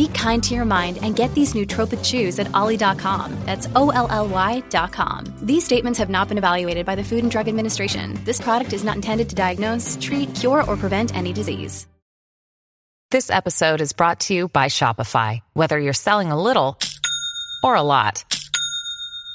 Be kind to your mind and get these nootropic chews at olly.com. That's O L L Y.com. These statements have not been evaluated by the Food and Drug Administration. This product is not intended to diagnose, treat, cure, or prevent any disease. This episode is brought to you by Shopify. Whether you're selling a little or a lot,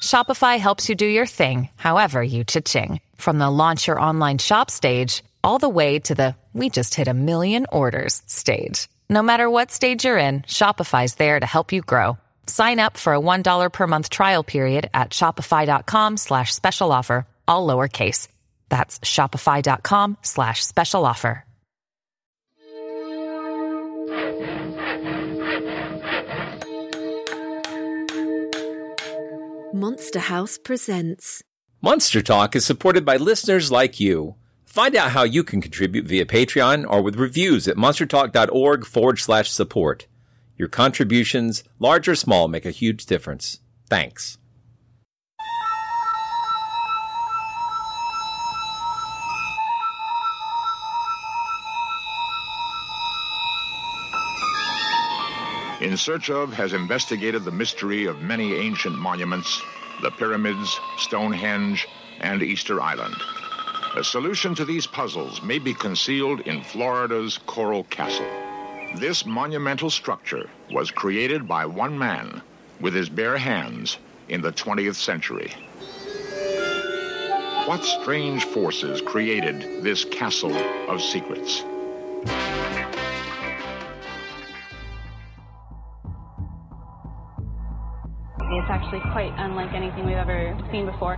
Shopify helps you do your thing, however you cha-ching. From the launch your online shop stage, all the way to the we just hit a million orders stage. No matter what stage you're in, Shopify's there to help you grow. Sign up for a $1 per month trial period at shopify.com slash special offer, all lowercase. That's shopify.com slash special offer. Monster House presents. Monster Talk is supported by listeners like you. Find out how you can contribute via Patreon or with reviews at monstertalk.org forward slash support. Your contributions, large or small, make a huge difference. Thanks. In Search of has investigated the mystery of many ancient monuments, the pyramids, Stonehenge, and Easter Island. A solution to these puzzles may be concealed in Florida's Coral Castle. This monumental structure was created by one man with his bare hands in the 20th century. What strange forces created this castle of secrets? It's actually quite unlike anything we've ever seen before.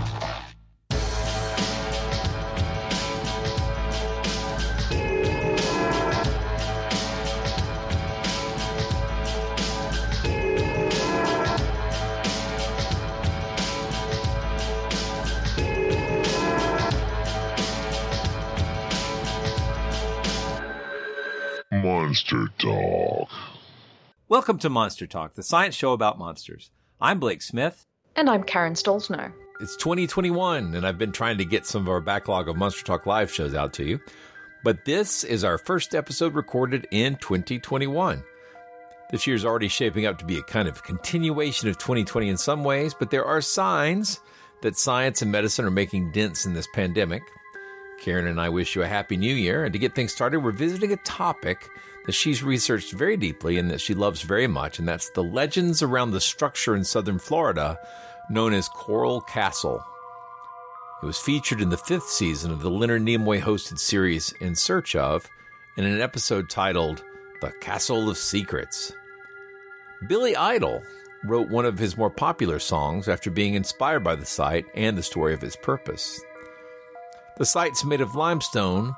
Welcome to Monster Talk, the science show about monsters. I'm Blake Smith. And I'm Karen Stollznow. It's 2021, and I've been trying to get some of our backlog of Monster Talk live shows out to you. But this is our first episode recorded in 2021. This year's already shaping up to be a kind of continuation of 2020 in some ways, but there are signs that science and medicine are making dents in this pandemic. Karen and I wish you a happy new year. And to get things started, we're visiting a topic that she's researched very deeply and that she loves very much, and that's the legends around the structure in southern Florida known as Coral Castle. It was featured in the fifth season of the Leonard Nimoy hosted series In Search of, in an episode titled The Castle of Secrets. Billy Idol wrote one of his more popular songs after being inspired by the site and the story of its purpose. The site's made of limestone,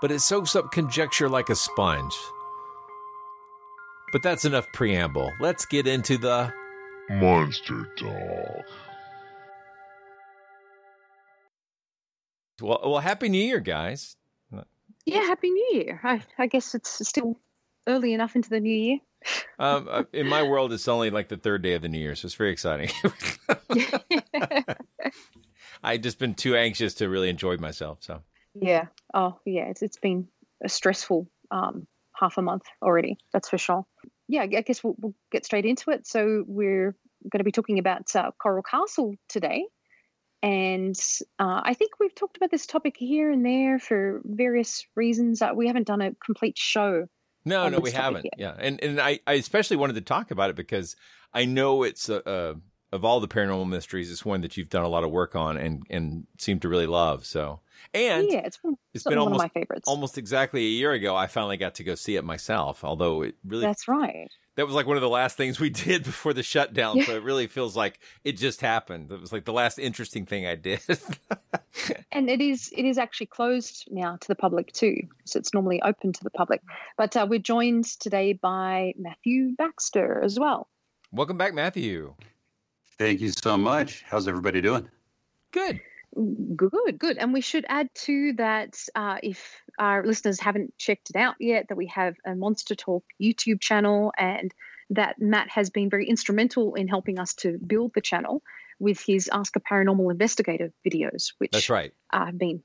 but it soaks up conjecture like a sponge. But that's enough preamble. Let's get into the Monster Talk. well. Well, happy New Year, guys. Yeah, Happy New Year. I, I guess it's still early enough into the new year. Um, uh, in my world, it's only like the third day of the New Year, so it's very exciting. I've just been too anxious to really enjoy myself. So yeah. Oh, yeah. It's it's been a stressful um, half a month already. That's for sure. Yeah, I guess we'll, we'll get straight into it. So we're going to be talking about uh, Coral Castle today, and uh, I think we've talked about this topic here and there for various reasons. Uh, we haven't done a complete show. no, no, we haven't. yet. Yeah, and and I, I especially wanted to talk about it because I know it's a, a of all the paranormal mysteries, it's one that you've done a lot of work on and and seem to really love. So, and yeah, it's been, it's been almost one of my favorites. almost exactly a year ago. I finally got to go see it myself. Although it really That's right. that was like one of the last things we did before the shutdown. Yeah. So it really feels like it just happened. It was like the last interesting thing I did. and it is it is actually closed now to the public too so it's normally open to the public but uh, we're joined today by matthew baxter as well Welcome back, Matthew. Thank you so much. How's everybody doing? Good. good good and we should add to that uh, if our listeners haven't checked it out yet that we have a monster talk youtube channel and that matt has been very instrumental in helping us to build the channel with his ask a paranormal investigator videos which That's right. uh, have been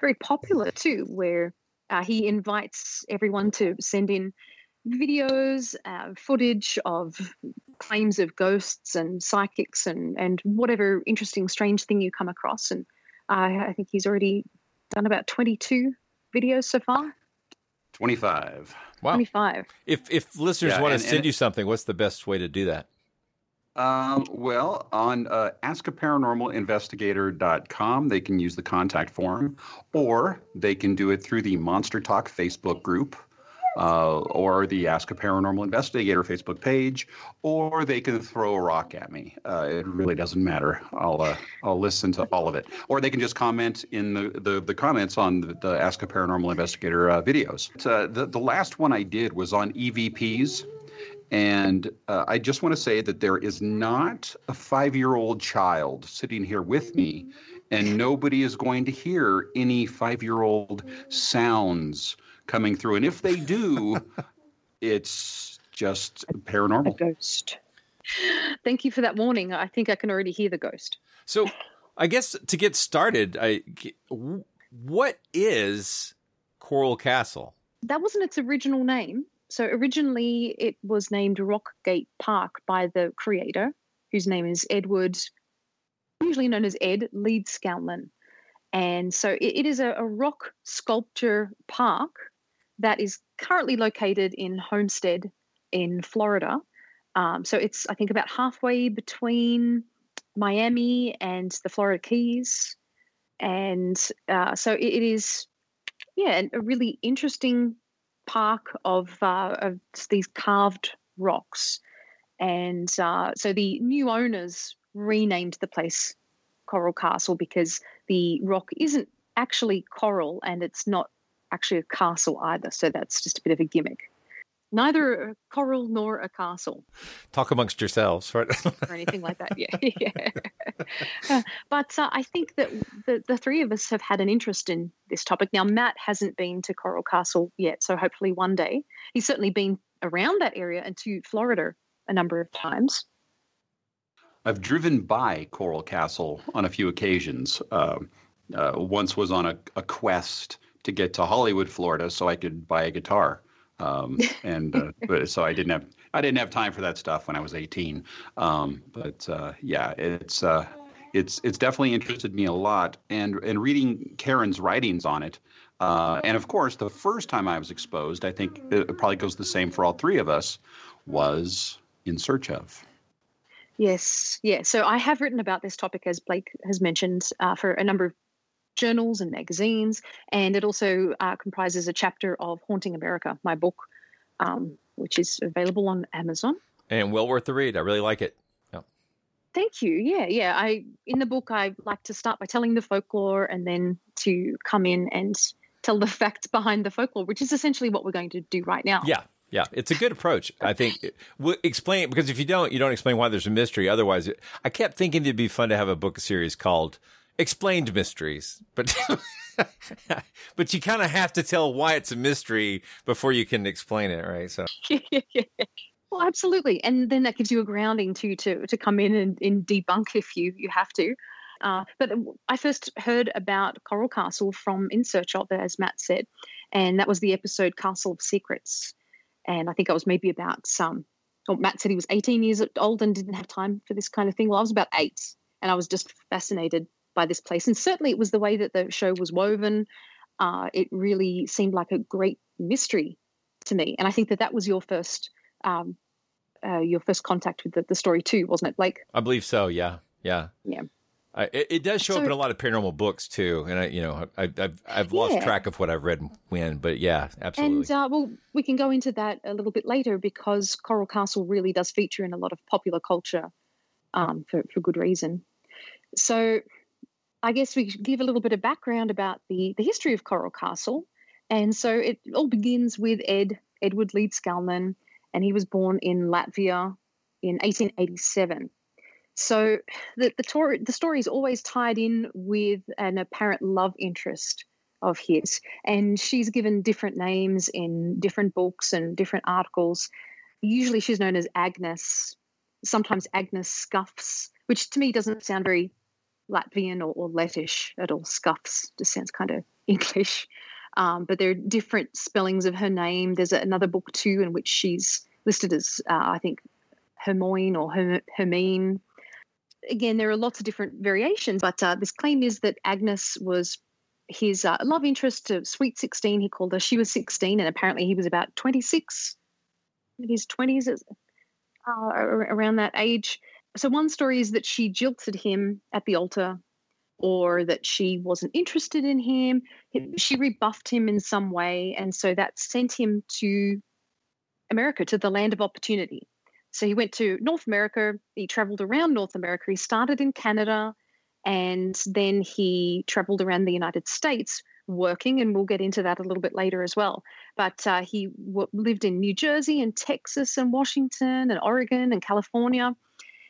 very popular too, where uh, he invites everyone to send in videos, uh, footage of claims of ghosts and psychics and, and whatever interesting, strange thing you come across. And uh, I think he's already done about 22 videos so far. 25. Wow. 25. If if listeners Yeah, want and- to send you something, what's the best way to do that? Um, well, on uh, askaparanormalinvestigator.com, they can use the contact form, or they can do it through the Monster Talk Facebook group, uh, or the Ask a Paranormal Investigator Facebook page, or they can throw a rock at me. Uh, it really doesn't matter. I'll uh, I'll listen to all of it, or they can just comment in the the, the comments on the, the Ask a Paranormal Investigator uh, videos. Uh, the the last one I did was on EVPs. And uh, I just want to say that there is not a five year old child sitting here with me, and nobody is going to hear any five year old sounds coming through. And if they do, it's just paranormal. Ghost. Thank you for that warning. I think I can already hear the ghost. So, I guess to get started, I what is Coral Castle? that wasn't its original name. So originally it was named Rockgate Park by the creator, whose name is Edward, usually known as Ed Leedskalnin. And so it, it is a, a rock sculpture park that is currently located in Homestead in Florida. Um, so it's, I think, about halfway between Miami and the Florida Keys. And uh, so it, it is, yeah, a really interesting park of, uh, of these carved rocks. And uh, so the new owners renamed the place Coral Castle because the rock isn't actually coral and it's not actually a castle either. So that's just a bit of a gimmick. Neither a coral nor a castle Talk amongst yourselves, right? or anything like that. Yeah, yeah. Uh, but uh, I think that the, the three of us have had an interest in this topic. Now, Matt hasn't been to Coral Castle yet, so hopefully one day. He's certainly been around that area and to Florida a number of times. I've driven by Coral Castle on a few occasions. Uh, uh, once was on a, a quest to get to Hollywood, Florida, so I could buy a guitar. Um, and uh, but, so I didn't have I didn't have time for that stuff when I was 18. Um, but uh, yeah, it's uh, it's it's definitely interested me a lot. And and reading Karen's writings on it, uh, and of course, the first time I was exposed, I think it probably goes the same for all three of us, was in search of. Yes, yeah. So I have written about this topic, as Blake has mentioned, uh, for a number of journals and magazines, and it also uh, comprises a chapter of Haunting America, my book, um, which is available on Amazon. and well worth the read. I really like it. Yeah. Thank you. Yeah, yeah. I in the book I like to start by telling the folklore and then to come in and tell the facts behind the folklore, which is essentially what we're going to do right now. Yeah, yeah, it's a good approach. I think. We'll explain because if you don't, you don't explain why there's a mystery. Otherwise, I kept thinking it'd be fun to have a book series called "Explained Mysteries," but but you kind of have to tell why it's a mystery before you can explain it, right? So Well, absolutely, and then that gives you a grounding too to to come in and, and debunk if you you have to. Uh, but I first heard about Coral Castle from In Search of, as Matt said, and that was the episode Castle of Secrets. And I think I was maybe about some. Well, Matt said he was 18 years old and didn't have time for this kind of thing. Well, I was about eight, and I was just fascinated by this place. And certainly, it was the way that the show was woven. Uh, it really seemed like a great mystery to me, and I think that that was your first um, uh, your first contact with the, the story too, wasn't it, Blake? I believe so. Yeah, yeah, yeah. I, it, it, does show so, up in a lot of paranormal books too, and I, you know, I, have I've lost yeah. track of what I've read when, but yeah, absolutely. And uh, well, we can go into that a little bit later because Coral Castle really does feature in a lot of popular culture, um, for for good reason. So, I guess we give a little bit of background about the the history of Coral Castle, and so it all begins with Ed Edward Leedskalnin, and he was born in Latvia in 1887. So the the, tor- the story is always tied in with an apparent love interest of his, and she's given different names in different books and different articles. Usually, she's known as Agnes, sometimes Agnes Scuffs, which to me doesn't sound very Latvian or, or Lettish at all. Scuffs just sounds kind of English. Um, but there are different spellings of her name. There's another book too in which she's listed as, uh, I think, Hermoine or Hermine again, there are lots of different variations, but uh, this claim is that Agnes was his uh, love interest to Sweet 16, he called her. She was 16, and apparently he was about 26 in his 20s, uh, around that age. So, one story is that she jilted him at the altar, or that she wasn't interested in him. She rebuffed him in some way, and so that sent him to America, to the land of opportunity. So he went to North America, he traveled around North America. He started in Canada and then he traveled around the United States working, and we'll get into that a little bit later as well. But uh, he w- lived in New Jersey and Texas and Washington and Oregon and California.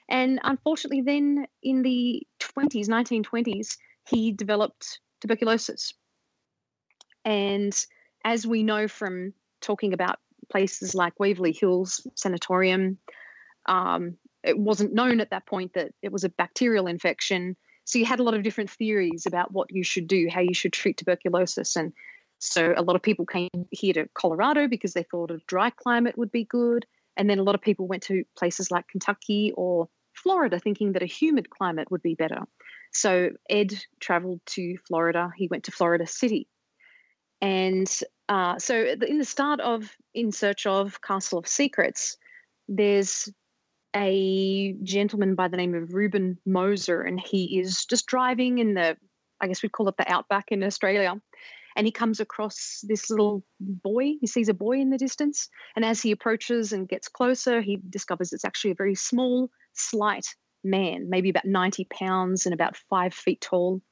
And unfortunately, then in the 20s, 1920s, he developed tuberculosis. And as we know from talking about places like Waverly Hills Sanatorium. Um, it wasn't known at that point that it was a bacterial infection. So you had a lot of different theories about what you should do, how you should treat tuberculosis. And so a lot of people came here to Colorado because they thought a dry climate would be good. And then a lot of people went to places like Kentucky or Florida thinking that a humid climate would be better. So Ed traveled to Florida. He went to Florida City. And uh, so in the start of In Search of Castle of Secrets, there's a gentleman by the name of Reuben Moser, and he is just driving in the, I guess we'd call it the outback in Australia. And he comes across this little boy. He sees a boy in the distance. And as he approaches and gets closer, he discovers it's actually a very small, slight man, maybe about 90 pounds and about five feet tall.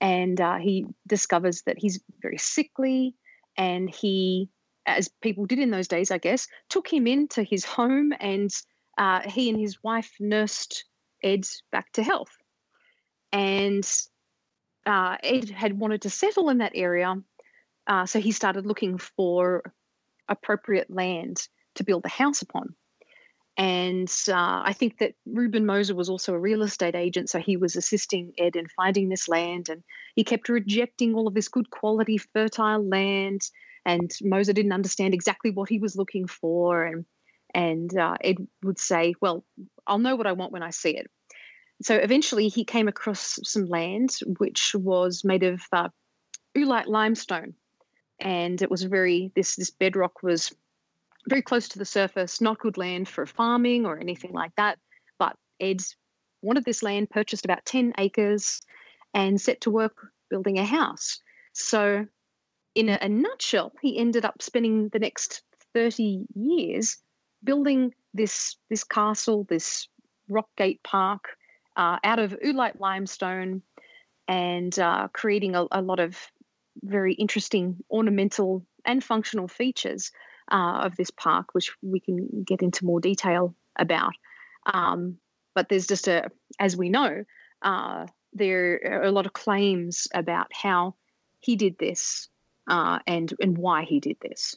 And uh, he discovers that he's very sickly and he, as people did in those days, I guess, took him into his home and uh, he and his wife nursed Ed back to health. And uh, Ed had wanted to settle in that area, uh, so he started looking for appropriate land to build the house upon. And uh, I think that Reuben Moser was also a real estate agent, so he was assisting Ed in finding this land. And he kept rejecting all of this good quality, fertile land. And Moser didn't understand exactly what he was looking for. And and uh, Ed would say, "Well, I'll know what I want when I see it." So eventually, he came across some land which was made of uh, oolite limestone, and it was very this this bedrock was very close to the surface, not good land for farming or anything like that. But Ed wanted this land, purchased about 10 acres, and set to work building a house. So, in a, a nutshell, he ended up spending the next 30 years building this, this castle, this Rockgate Park, uh, out of oolite limestone and uh, creating a, a lot of very interesting ornamental and functional features uh, of this park, which we can get into more detail about. Um, but there's just a, as we know, uh, there are a lot of claims about how he did this uh, and and why he did this.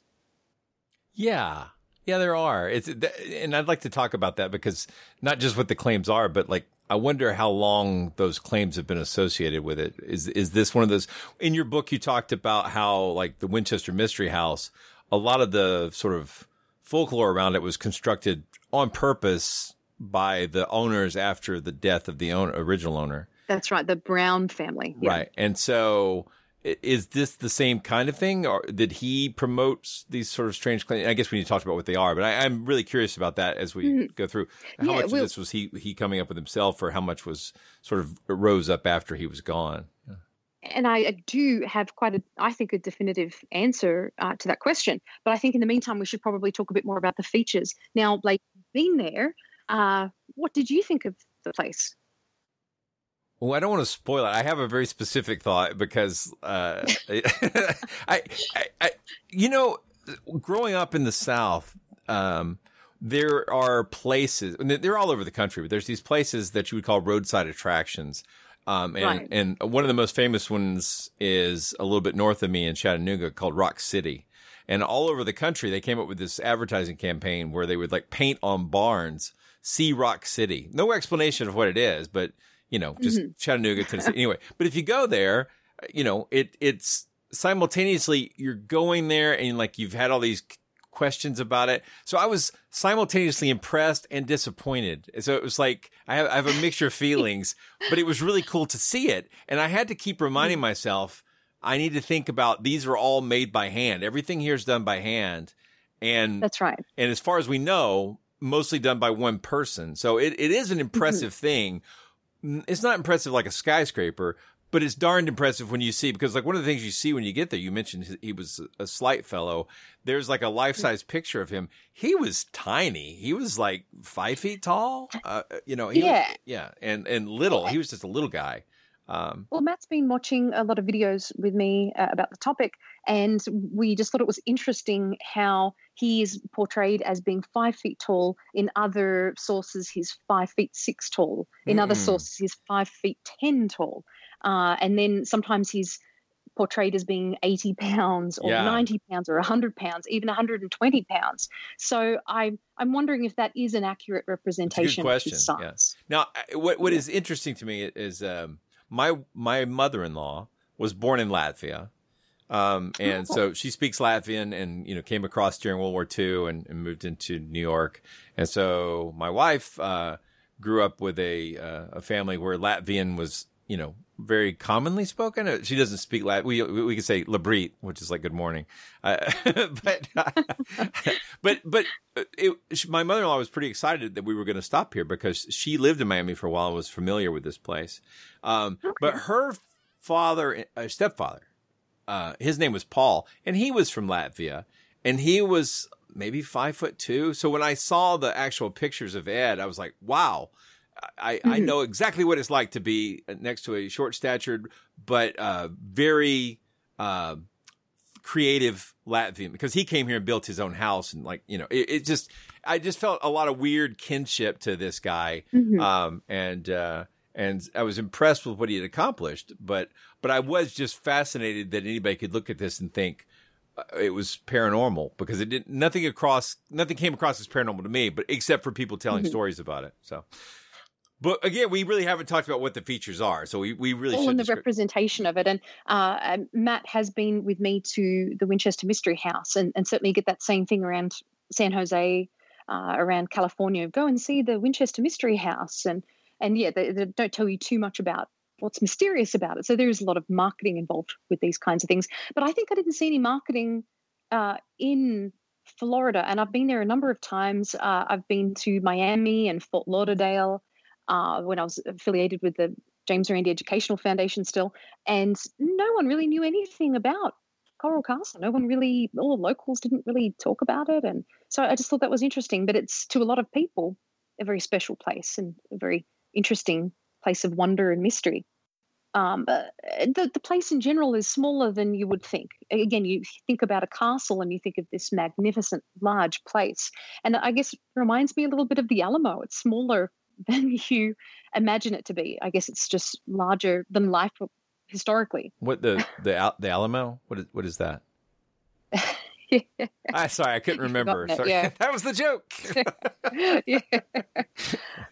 Yeah, yeah, there are. It's and I'd like to talk about that because not just what the claims are, but like I wonder how long those claims have been associated with it. Is is this one of those? In your book, you talked about how like the Winchester Mystery House a lot of the sort of folklore around it was constructed on purpose by the owners after the death of the owner, original owner. That's right, the Brown family. Yeah. Right. And so is this the same kind of thing, or did he promote these sort of strange claims? I guess we need to talk about what they are, but I, am really curious about that as we mm-hmm. go through. How yeah, much of this was he he coming up with himself, or how much was sort of rose up after he was gone? Yeah. And I do have quite a, I think, a definitive answer uh, to that question. But I think in the meantime, we should probably talk a bit more about the features. Now, like being there, uh, what did you think of the place? Well, I don't want to spoil it. I have a very specific thought because uh, I, I, I, you know, growing up in the South, um, there are places, and they're all over the country, but there's these places that you would call roadside attractions. Um, and, right. and one of the most famous ones is a little bit north of me in Chattanooga called Rock City. And all over the country, they came up with this advertising campaign where they would like paint on barns, see Rock City. No explanation of what it is, but you know, just mm-hmm. Chattanooga, Tennessee. anyway, but if you go there, you know, it it's simultaneously you're going there and like you've had all these questions about it. So I was simultaneously impressed and disappointed. So it was like I have, I have a mixture of feelings, but it was really cool to see it. And I had to keep reminding mm-hmm. myself I need to think about these are all made by hand. Everything here is done by hand. And that's right. And as far as we know, mostly done by one person. So it, it is an mm-hmm. impressive mm-hmm. thing it's not impressive like a skyscraper, but it's darned impressive when you see because like one of the things you see when you get there, you mentioned he was a slight fellow. There's like a life size picture of him. He was tiny. He was like five feet tall. Uh, you know, yeah, was, yeah, and and little. He was just a little guy. Um, well, Matt's been watching a lot of videos with me uh, about the topic, and we just thought it was interesting how he is portrayed as being five feet tall. In other sources, he's five feet six tall. In mm. other sources, he's five feet ten tall. Uh, and then sometimes he's portrayed as being 80 pounds or yeah. 90 pounds or 100 pounds, even 120 pounds. So I'm I'm wondering if that is an accurate representation of his size. Yeah. Now, what, what yeah. is interesting to me is um, my my mother in law was born in Latvia. Um, and oh. so she speaks Latvian and, you know, came across during World War II and, and moved into New York. And so my wife, uh, grew up with a, uh, a family where Latvian was, you know, very commonly spoken. Uh, she doesn't speak Latin. We we could say labrit, which is like good morning. Uh, but but but uh, it, my mother in law was pretty excited that we were going to stop here because she lived in Miami for a while and was familiar with this place. Um, okay. But her father, uh, stepfather, uh, his name was Paul, and he was from Latvia, and he was maybe five foot two. So when I saw the actual pictures of Ed, I was like, wow I, mm-hmm. I know exactly what it's like to be next to a short statured but uh, very uh, creative Latvian because he came here and built his own house and like you know it, it just I just felt a lot of weird kinship to this guy mm-hmm. um, and uh, and I was impressed with what he had accomplished but but I was just fascinated that anybody could look at this and think uh, it was paranormal because it didn't nothing across nothing came across as paranormal to me but except for people telling mm-hmm. stories about it so but again, we really haven't talked about what the features are, so we, we really all in the representation of it. And uh, Matt has been with me to the Winchester Mystery House, and, and certainly get that same thing around San Jose, uh, around California. Go and see the Winchester Mystery House, and and yeah, they, they don't tell you too much about what's mysterious about it. So there is a lot of marketing involved with these kinds of things. But I think I didn't see any marketing uh, in Florida, and I've been there a number of times. Uh, I've been to Miami and Fort Lauderdale uh, when I was affiliated with the James Randi Educational Foundation still, and no one really knew anything about Coral Castle. No one really, all the locals didn't really talk about it, and so I just thought that was interesting. But it's to a lot of people a very special place and a very interesting place of wonder and mystery. Um, uh, the, the place in general is smaller than you would think. Again, you think about a castle and you think of this magnificent, large place. And I guess it reminds me a little bit of the Alamo. It's smaller than you imagine it to be. I guess it's just larger than life historically. What the the the Alamo? What is what is that? yeah. I sorry, I couldn't remember. Sorry. Yeah. that was the joke. yeah.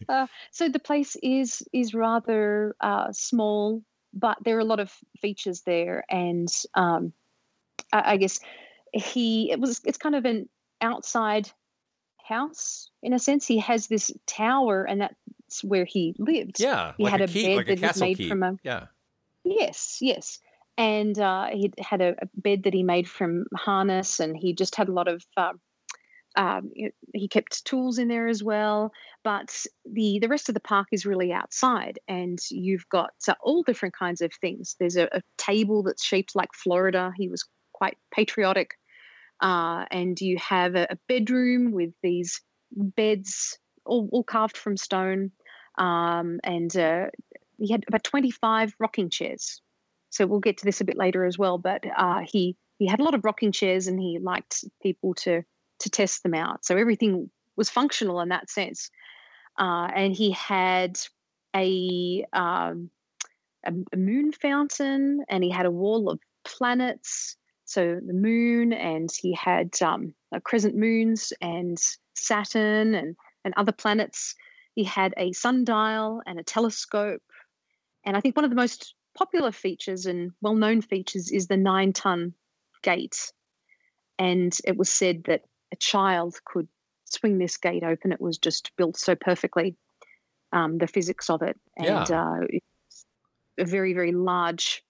Uh, so the place is is rather uh, small, but there are a lot of features there, and um, I, I guess he it was it's kind of an outside house in a sense. He has this tower, and that's where he lived. Yeah, he like had a, a bed like that a was made key. from a yeah. Yes, yes, and uh, he had a, bed that he made from harness, and he just had a lot of. Uh, um, he kept tools in there as well, but the the rest of the park is really outside, and you've got uh, all different kinds of things. There's a, a, table that's shaped like Florida. He was quite patriotic, uh, and you have a, a, bedroom with these beds all, all carved from stone, um, and uh, he had about 25 rocking chairs. So we'll get to this a bit later as well. But uh, he he had a lot of rocking chairs, and he liked people to to test them out. So everything was functional in that sense. Uh, and he had a, um, a, moon fountain, and he had a wall of planets. So the moon, and he had um, crescent moons and Saturn and and other planets. He had a sundial and a telescope. And I think one of the most popular features and well known features is the nine ton gate. And it was said that a child could swing this gate open. It was just built so perfectly, um, the physics of it. And yeah. uh, it's a very, very large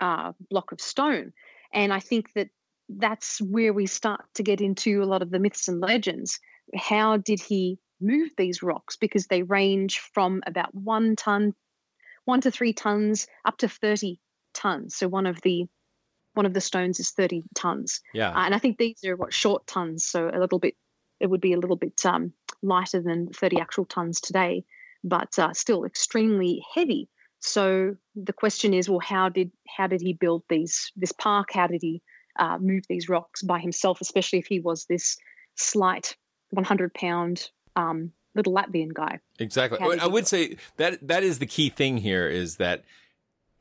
uh, block of stone. And I think that that's where we start to get into a lot of the myths and legends. How did he move these rocks? Because they range from about one ton, one to three tons, up to 30 tons. So one of the one of the stones is 30 tons. Yeah. Uh, and I think these are what short tons, so a little bit, it would be a little bit um, lighter than 30 actual tons today, but uh, still extremely heavy. So the question is, well, how did how did he build these this park? How did he uh, move these rocks by himself, especially if he was this slight 100 pound um, little Latvian guy? Exactly. I would say that that is the key thing here is that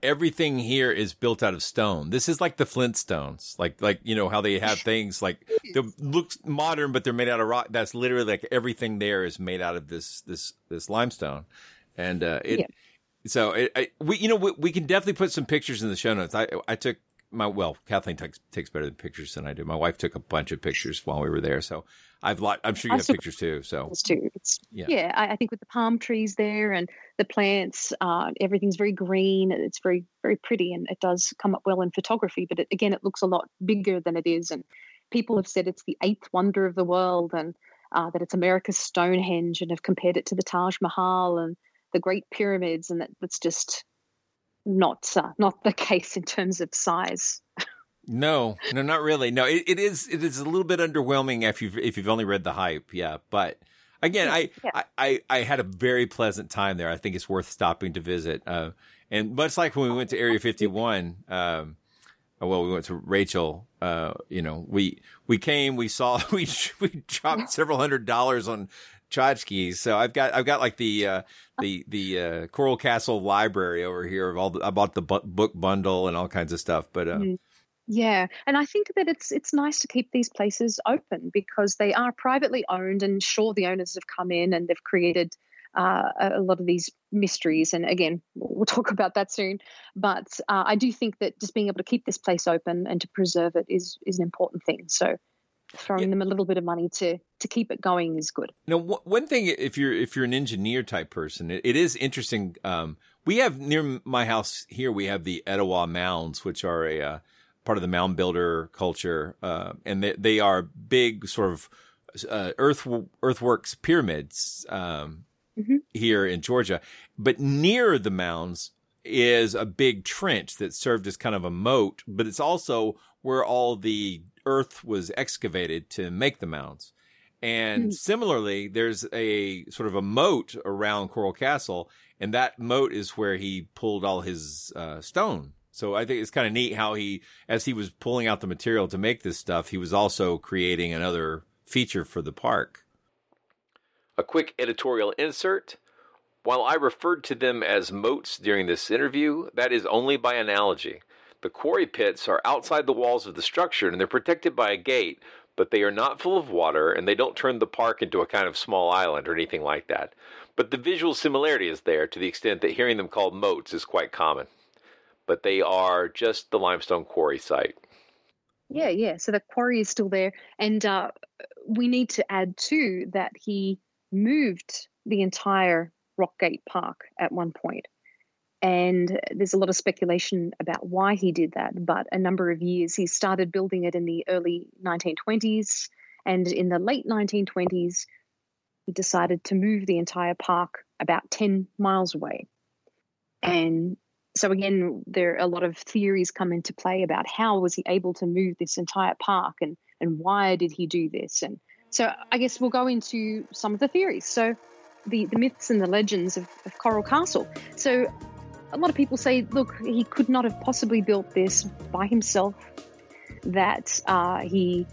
everything here is built out of stone. This is like the Flintstones, like like you know how they have things like they looks modern, but they're made out of rock. That's literally like everything there is made out of this this this limestone, and uh, it. Yeah. So it, I, we you know we, we, can definitely put some pictures in the show notes. I I took my well Kathleen takes takes better pictures than I do. My wife took a bunch of pictures while we were there, so I've lot. I'm sure you I have pictures too. So too. Yeah, yeah. I, I, think with the palm trees there and the plants, uh, everything's very green. It's very very pretty, and it does come up well in photography. But it, again, it looks a lot bigger than it is, and people have said it's the eighth wonder of the world, and uh, that it's America's Stonehenge, and have compared it to the Taj Mahal and the Great Pyramids, and that that's just not uh, not the case in terms of size. No, no, not really. No, it, it is it is a little bit underwhelming if you've if you've only read the hype. Yeah, but again, I, yeah. I, I had a very pleasant time there. I think it's worth stopping to visit. Uh, and much like when we went to Area 51, um, uh, well, we went to Rachel. Uh, you know, we we came, we saw, we we dropped several hundred dollars on tchotchkes. So I've got I've got like the uh, the the uh, Coral Castle library over here of all the, I bought the bu- book bundle and all kinds of stuff. But uh, mm-hmm. Yeah, and I think that it's it's nice to keep these places open because they are privately owned, and sure, the owners have come in and they've created uh, a lot of these mysteries. And again, we'll talk about that soon. But uh, I do think that just being able to keep this place open and to preserve it is is an important thing. So throwing yeah. them a little bit of money to to keep it going is good. Now, one thing, if you're if you're an engineer type person, it, it is interesting. Um, we have near my house here, we have the Etowah Mounds, which are a uh, part of the mound builder culture, uh, and they, they are big sort of uh, earth earthworks pyramids um, mm-hmm. here in Georgia. But near the mounds is a big trench that served as kind of a moat, but it's also where all the earth was excavated to make the mounds. And mm-hmm. similarly, there's a sort of a moat around Coral Castle, and that moat is where he pulled all his uh, stone so I think it's kind of neat how he, as he was pulling out the material to make this stuff, he was also creating another feature for the park. A quick editorial insert. While I referred to them as moats during this interview, that is only by analogy. The quarry pits are outside the walls of the structure and they're protected by a gate, but they are not full of water and they don't turn the park into a kind of small island or anything like that. But the visual similarity is there to the extent that hearing them called moats is quite common but they are just the limestone quarry site. Yeah, yeah. So the quarry is still there. And uh, we need to add, too, that he moved the entire Rockgate Park at one point. And there's a lot of speculation about why he did that. But a number of years, he started building it in the early 1920s. And in the late 1920s, he decided to move the entire park about 10 miles away. And so again, there are a lot of theories come into play about how was he able to move this entire park and and why did he do this? And so I guess we'll go into some of the theories. So the, the myths and the legends of, of Coral Castle. So a lot of people say, look, he could not have possibly built this by himself. That uh, he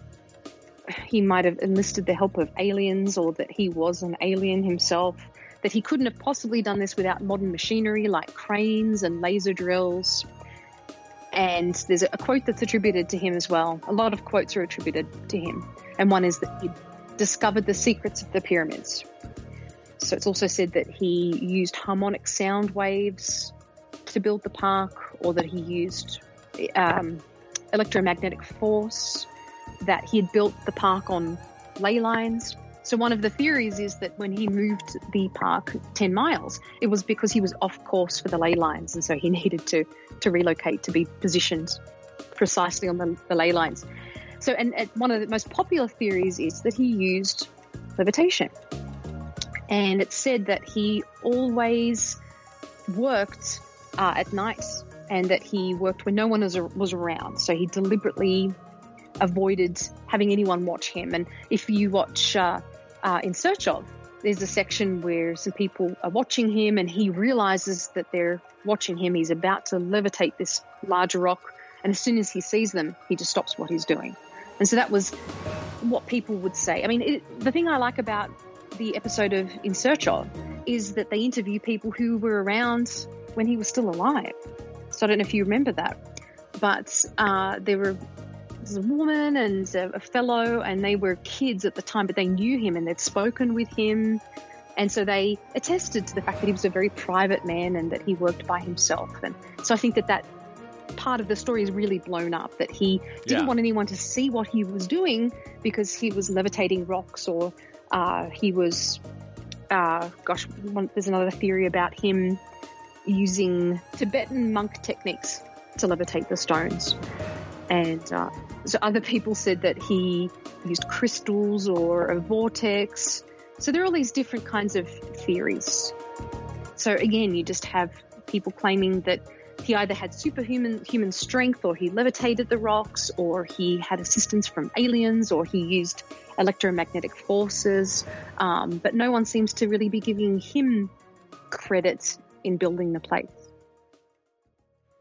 he might have enlisted the help of aliens, or that he was an alien himself that he couldn't have possibly done this without modern machinery like cranes and laser drills. And there's a quote that's attributed to him as well. A lot of quotes are attributed to him. And one is that he discovered the secrets of the pyramids. So it's also said that he used harmonic sound waves to build the park, or that he used um, electromagnetic force, that he had built the park on ley lines so one of the theories is that when he moved the park 10 miles, it was because he was off course for the ley lines. And so he needed to, to relocate to be positioned precisely on the, the ley lines. So, and, and one of the most popular theories is that he used levitation. And it's said that he always worked uh, at night and that he worked when no one was, was around. So he deliberately avoided having anyone watch him. And if you watch uh, uh, In Search of, there's a section where some people are watching him and he realizes that they're watching him. He's about to levitate this large rock. And as soon as he sees them, he just stops what he's doing. And so that was what people would say. I mean, it, the thing I like about the episode of In Search of is that they interview people who were around when he was still alive. So I don't know if you remember that, but uh, there were a woman and a, a fellow, and they were kids at the time, but they knew him and they'd spoken with him. And so they attested to the fact that he was a very private man and that he worked by himself. And so I think that that part of the story is really blown up that he didn't yeah. want anyone to see what he was doing because he was levitating rocks or uh, he was, uh, gosh, one, there's another theory about him using Tibetan monk techniques to levitate the stones. And uh, so other people said that he used crystals or a vortex. So there are all these different kinds of theories. So again, you just have people claiming that he either had superhuman human strength or he levitated the rocks or he had assistance from aliens or he used electromagnetic forces. Um, but no one seems to really be giving him credit in building the place.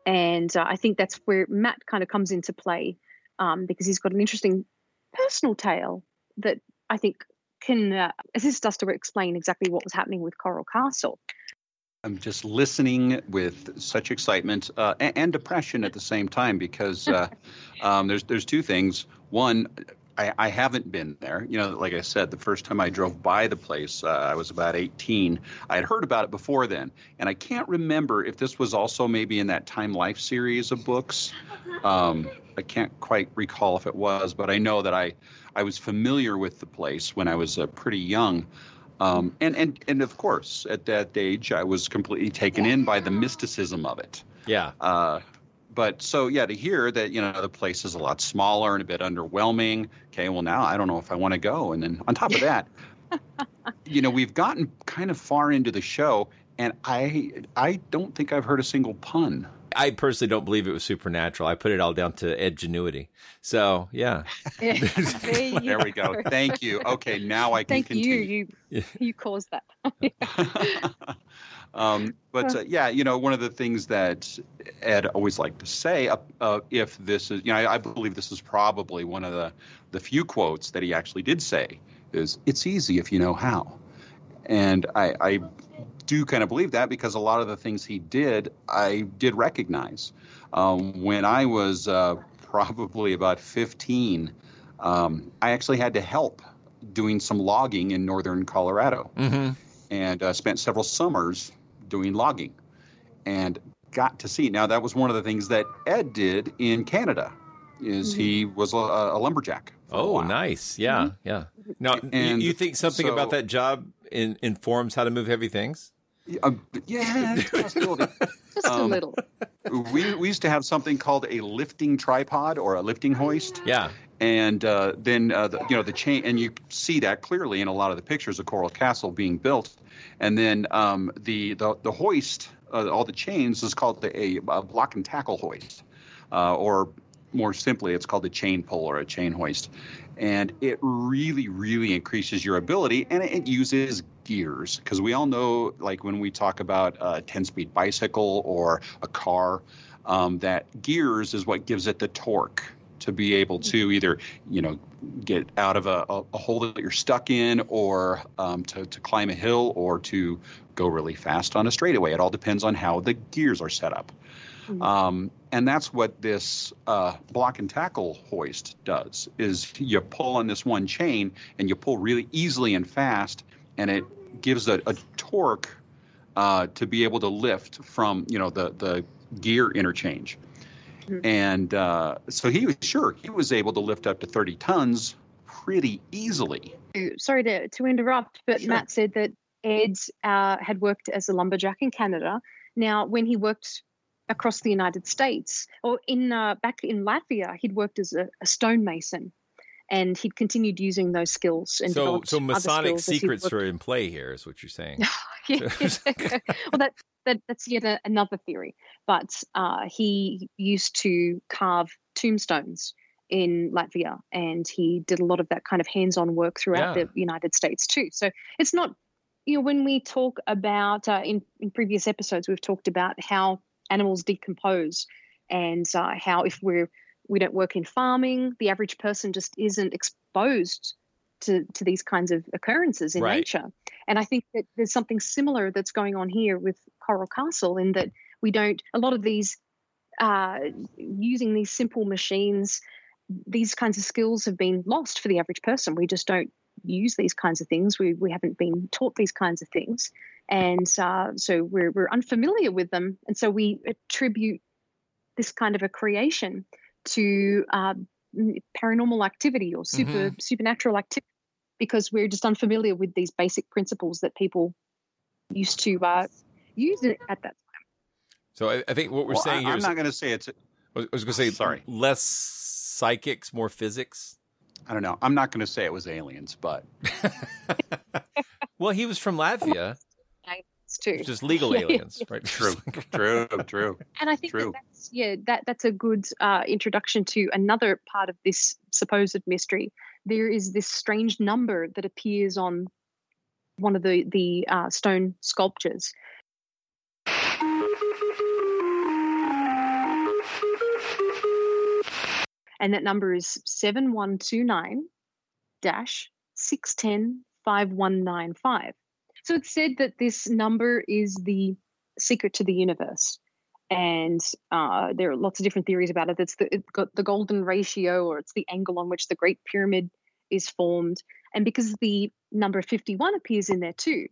And uh, I think that's where Matt kind of comes into play um, because he's got an interesting personal tale that I think can uh, assist us to explain exactly what was happening with Coral Castle. I'm just listening with such excitement uh, and, and, depression at the same time because uh, um, there's there's two things. One, I, I, haven't been there. You know, like I said, the first time I drove by the place, uh, I was about 18. I had heard about it before then, and I can't remember if this was also maybe in that Time Life series of books. Um, I can't quite recall if it was, but I know that I I was familiar with the place when I was uh, pretty young. Um, and, and, and of course, at that age, I was completely taken in by the mysticism of it. Yeah. Uh, but so yeah, to hear that you know the place is a lot smaller and a bit underwhelming. Okay, well now I don't know if I want to go. And then on top of that, you know we've gotten kind of far into the show, and I I don't think I've heard a single pun. I personally don't believe it was supernatural. I put it all down to ingenuity. So yeah. there, there we go. Thank you. Okay, now I can Thank continue. you. You you caused that. Um, but uh, yeah, you know, one of the things that Ed always liked to say, uh, uh, if this is, you know, I, I, believe this is probably one of the the few quotes that he actually did say is, "It's easy if you know how," and I, I do kind of believe that because a lot of the things he did, I did recognize. Um, when I was uh, probably about 15, um, I actually had to help doing some logging in northern Colorado. Mm-hmm. And uh, spent several summers doing logging and got to see. Now, that was one of the things that Ed did in Canada is mm-hmm. he was a, a lumberjack. Oh, nice. Yeah, mm-hmm. yeah. Now, and you, you think something so, about that job in, informs how to move heavy things? Uh, yeah, just Just a Um, little. we, we used to have something called a lifting tripod or a lifting hoist. Yeah. And uh, then uh, the, you know the chain, and you see that clearly in a lot of the pictures of Coral Castle being built. And then um, the, the the hoist, uh, all the chains, is called a, a block and tackle hoist, uh, or more simply, it's called a chain pull or a chain hoist. And it really, really increases your ability, and it uses gears because we all know, like when we talk about a 10-speed bicycle or a car, um, that gears is what gives it the torque to be able to either you know get out of a, a, hole that you're stuck in or um, to, to climb a hill or to go really fast on a straightaway. It all depends on how the gears are set up. Um, and that's what this uh, block and tackle hoist does is you pull on this one chain and you pull really easily and fast and it gives a, a torque uh, to be able to lift from you know the the gear interchange and uh, so he was sure he was able to lift up to 30 tons pretty easily. Sorry to, to interrupt, but Mat said that Ed uh, had worked as a lumberjack in Canada. Now, when he worked across the United States, or in uh, back in Latvia, he'd worked as a, a stonemason, and he'd continued using those skills. And So, so Masonic skills as he secrets are in play here, is what you're saying. Well, that, that that's yet a, another theory. But uh, he used to carve tombstones in Latvia, and he did a lot of that kind of hands-on work throughout Yeah. the United States too. So it's not, you know, when we talk about uh, in in previous episodes, we've talked about how animals decompose, and uh, how if we're we don't work in farming, the average person just isn't exposed to, to these kinds of occurrences in Right. nature. And I think that there's something similar that's going on here with Coral Castle in that we don't, a lot of these, uh, using these simple machines, these kinds of skills have been lost for the average person. We just don't use these kinds of things. We, we haven't been taught these kinds of things. And uh, so we're, we're unfamiliar with them. And so we attribute this kind of a creation to uh, paranormal activity or super Mhm. supernatural activity because we're just unfamiliar with these basic principles that people used to uh, use it at that time. So I, I think what we're Well, saying I- here I'm is- not going to say it's. I was, going to say Sorry. less psychics, more physics. I don't know. I'm not going to say it was aliens, but Well, he was from Latvia, It's too. which is legal Yeah, yeah, aliens, yeah. right? true, true, true. And I think that True. that's yeah, that that's a good uh, introduction to another part of this supposed mystery. There is this strange number that appears on one of the the uh, stone sculptures. And that number is 7129 dash 610 5195. So it's said that this number is the secret to the universe. And uh, there are lots of different theories about it. It's the, it's got the golden ratio, or it's the angle on which the Great Pyramid is formed. And because the number 51 appears in there too,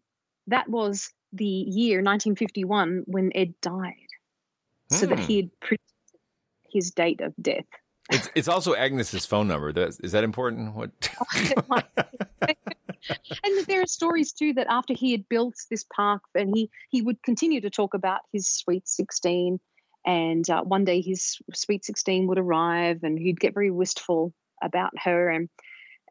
that was the year 1951 when Ed died. So that Hmm. he had predicted his date of death. It's, it's also Agnes's phone number. Is that important? What? and there are stories too that after he had built this park and he he would continue to talk about his sweet 16 and uh, one day his sweet 16 would arrive and he'd get very wistful about her and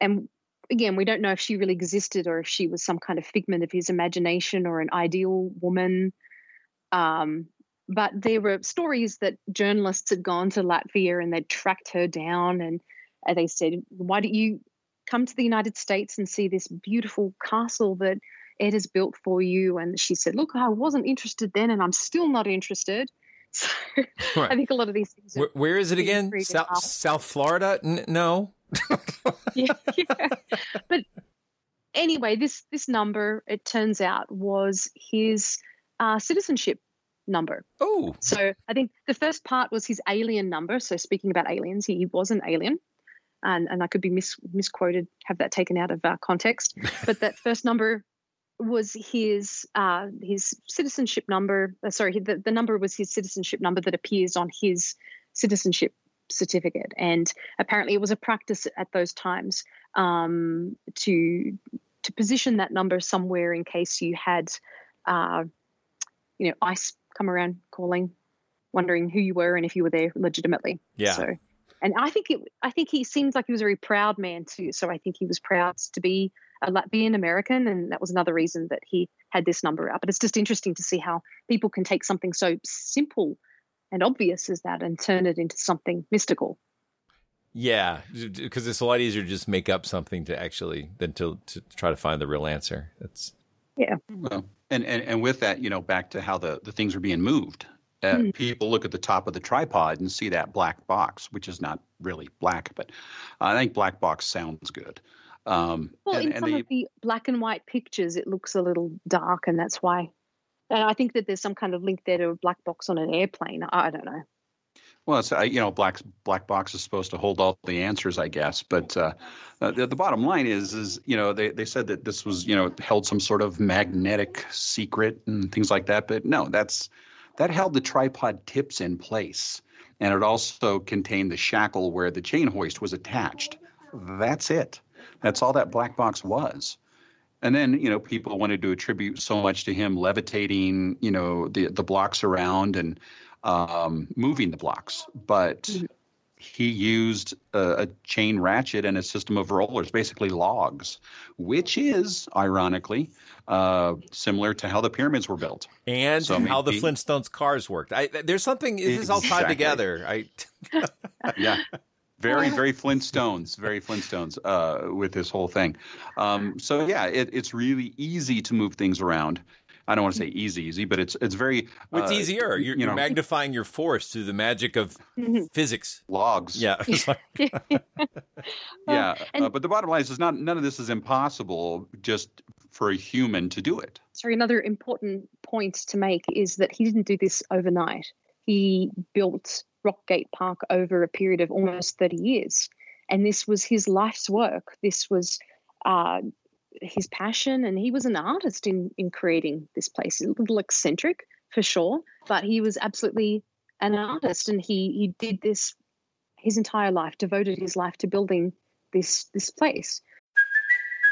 and again we don't know if she really existed or if she was some kind of figment of his imagination or an ideal woman. Um but there were stories that journalists had gone to Latvia and they'd tracked her down and uh, they said, Why don't you come to the United States and see this beautiful castle that Ed has built for you? And she said, Look, I wasn't interested then and I'm still not interested. So I think a lot of these things are Where, where is it again? South, after. South Florida? N- no. yeah, yeah. But anyway, this this number it turns out was his uh, citizenship number. Oh, so I think the first part was his alien number. So speaking about aliens, he was an alien, and and I could be mis, misquoted, have that taken out of uh, context. but that first number was his uh, his citizenship number. Uh, sorry, the, the number was his citizenship number that appears on his citizenship certificate. And apparently, it was a practice at those times um, to to position that number somewhere in case you had, uh, you know, ice come around calling, wondering who you were and if you were there legitimately. Yeah. So, and I think it, I think he seems like he was a very proud man too. So I think he was proud to be a Latvian American, and that was another reason that he had this number out. But it's just interesting to see how people can take something so simple and obvious as that and turn it into something mystical. Yeah, because it's a lot easier to just make up something to actually than to to try to find the real answer. That's yeah. Well, and, and and with that, you know, back to how the the things are being moved. Uh, mm. People look at the top of the tripod and see that black box, which is not really black, but I think black box sounds good. Um, well, and, in and some they, of the black and white pictures, it looks a little dark, and that's why. And I think that there's some kind of link there to a black box on an airplane. I don't know. Well, it's uh, you know, black black box is supposed to hold all the answers, I guess. But uh, the, the bottom line is, is you know, they, they said that this was you know held some sort of magnetic secret and things like that. But no, that's that held the tripod tips in place, and it also contained the shackle where the chain hoist was attached. That's it. That's all that black box was. And then, you know, people wanted to attribute so much to him levitating, you know, the the blocks around and um, moving the blocks, but mm-hmm. He used a, a, chain ratchet and a system of rollers, basically logs, which is ironically uh, similar to how the pyramids were built and so how the Flintstones cars worked. I, there's something. This exactly. is all tied together. I yeah. Very, very Flintstones, very Flintstones uh, with this whole thing. Um, so yeah, it, it's really easy to move things around. I don't want to say easy, easy, but it's it's very. Well, it's uh, easier. You're, you are magnifying your force through the magic of mm-hmm. physics. Logs. Yeah. yeah, uh, but the bottom line is, is not none of this is impossible just for a human to do it. Sorry, another important point to make is that he didn't do this overnight. He built Rockgate Park over a period of almost 30 years. And this was his life's work. This was uh, his passion and he was an artist in in creating this place. A little eccentric for sure but he was absolutely an artist and he he did this his entire life devoted his life to building this this place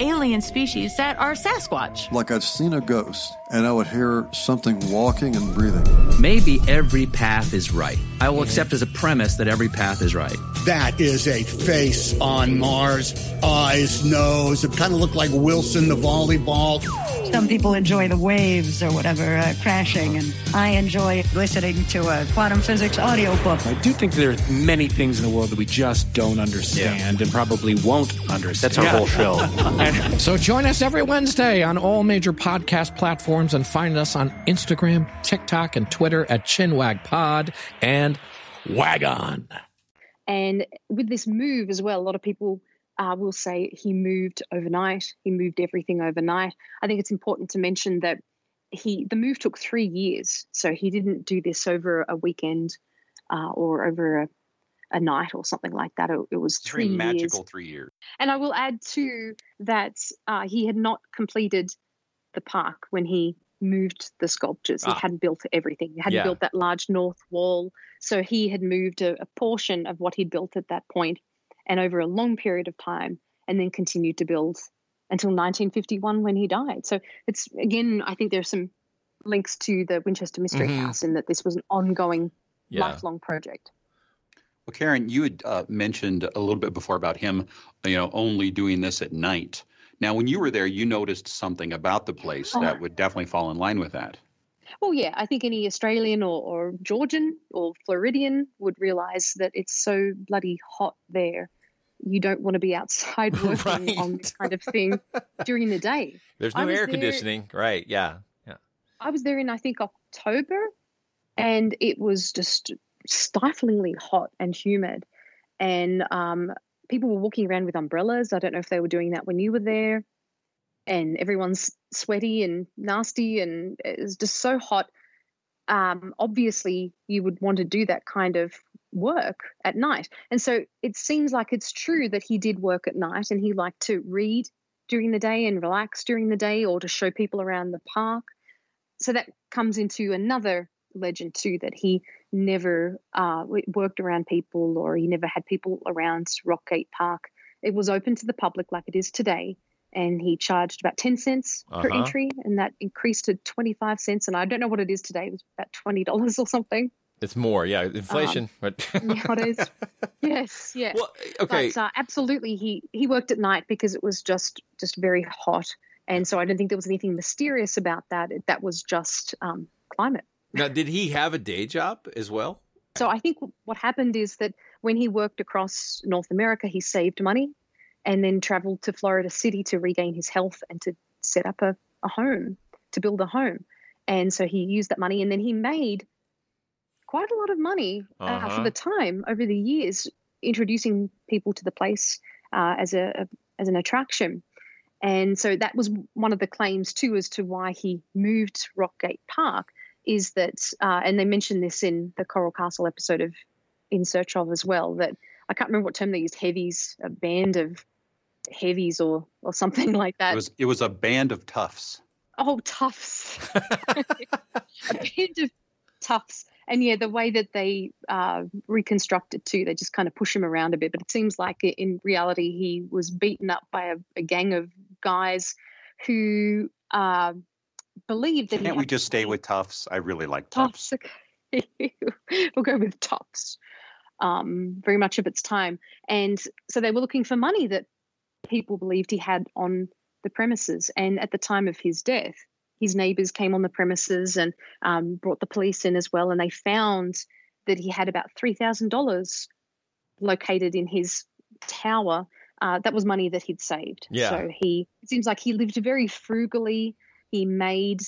alien species that are Sasquatch? Like I'd seen a ghost and I would hear something walking and breathing. Maybe every path is right. I will accept as a premise that every path is right. That is a face on Mars, eyes, nose. It kind of looked like Wilson the volleyball. Some people enjoy the waves or whatever uh, crashing, and I enjoy listening to a quantum physics audiobook. I do think there are many things in the world that we just don't understand yeah. and probably won't understand. That's our whole show. so join us every Wednesday on all major podcast platforms and find us on Instagram, TikTok, and Twitter at ChinwagPod and Wagon. And with this move as well, a lot of people uh, will say he moved overnight. He moved everything overnight. I think it's important to mention that he the move took three years, so he didn't do this over a weekend uh, or over a, a night or something like that. It, it was three, three magical years. three years. And I will add too that uh, he had not completed the park when he moved the sculptures. Ah. He hadn't built everything. He hadn't yeah. built that large north wall. So he had moved a, a portion of what he'd built at that point and over a long period of time, and then continued to build until 1951 when he died. So it's again, I think there's some links to the Winchester Mystery mm-hmm. House in that this was an ongoing, yeah. lifelong project. Well, Karen, you had uh, mentioned a little bit before about him, you know, only doing this at night. Now, when you were there, you noticed something about the place that would definitely fall in line with that. Well, yeah, I think any Australian or, or Georgian or Floridian would realize that it's so bloody hot there you don't want to be outside working on this kind of thing during the day. There's no was air there- conditioning, right? Yeah, yeah. I was there in I think October, and it was just stiflingly hot and humid, and um, people were walking around with umbrellas. I don't know if they were doing that when you were there, and everyone's sweaty and nasty, and it was just so hot. Um, obviously, you would want to do that kind of work at night, and so it seems like it's true that he did work at night, and he liked to read during the day and relax during the day, or to show people around the park so that comes into another legend too that he never uh, worked around people or he never had people around Rockgate Park. It was open to the public like it is today, and he charged about 10 cents per Uh-huh. entry, and that increased to 25 cents. And I don't know what it is today, it was about $20 or something. It's more, yeah, inflation. but Nowadays. yes, yeah. okay. But uh, absolutely, he he worked at night because it was just just very hot, and so I don't think there was anything mysterious about that. It- That was just um, climate. Now, did he have a day job as well? So I think what happened is that when he worked across North America, he saved money, and then traveled to Florida City to regain his health and to set up a, a home, to build a home, and so he used that money, and then he made quite a lot of money uh, Uh-huh. for the time over the years, introducing people to the place uh, as a, a as an attraction. And so that was one of the claims too as to why he moved Rockgate Park is that, uh, and they mentioned this in the Coral Castle episode of In Search of as well, that I can't remember what term they used, heavies, a band of heavies or or something like that. It was it was a band of toughs. Oh, toughs. a band of toughs. And yeah, the way that they uh, reconstruct it too, they just kind of push him around a bit. But it seems like in reality, he was beaten up by a, a gang of guys who uh, believed that Can't we just stay with toughs? I really like toughs. Tufts. Okay. we'll go with Tufts. Um, very much of its time. And so they were looking for money that people believed he had on the premises. And at the time of his death, his neighbors came on the premises and um, brought the police in as well. And they found that he had about $3,000 located in his tower. Uh, that was money that he'd saved. Yeah. So he, it seems like he lived very frugally. He made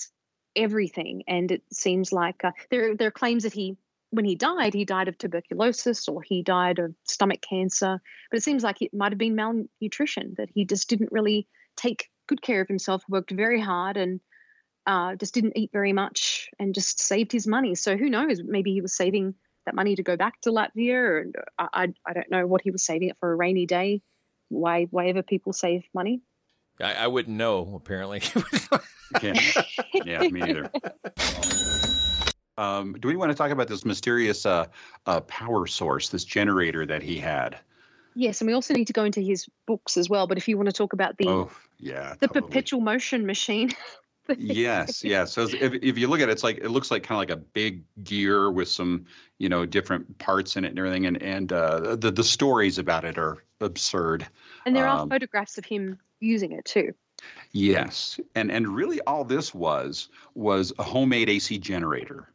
everything. And it seems like uh, there, there are claims that he, when he died, he died of tuberculosis or he died of stomach cancer. But it seems like it might have been malnutrition, that he just didn't really take good care of himself, worked very hard, and uh, just didn't eat very much and just saved his money. So who knows? Maybe he was saving that money to go back to Latvia, and I, I, I don't know what he was saving it for a rainy day. Why, why ever people save money? I, I wouldn't know. Apparently, yeah, yeah, me neither. Um, do we want to talk about this mysterious uh, uh, power source, this generator that he had? Yes, and we also need to go into his books as well. But if you want to talk about the Oh, yeah. the perpetual motion machine, yes, yes. So if, if you look at it, it's like it looks like kind of like a big gear with some, you know, different parts in it and everything. And and uh, the the stories about it are absurd. And there are Um, photographs of him using it too. Yes, and and really all this was was a homemade AC generator.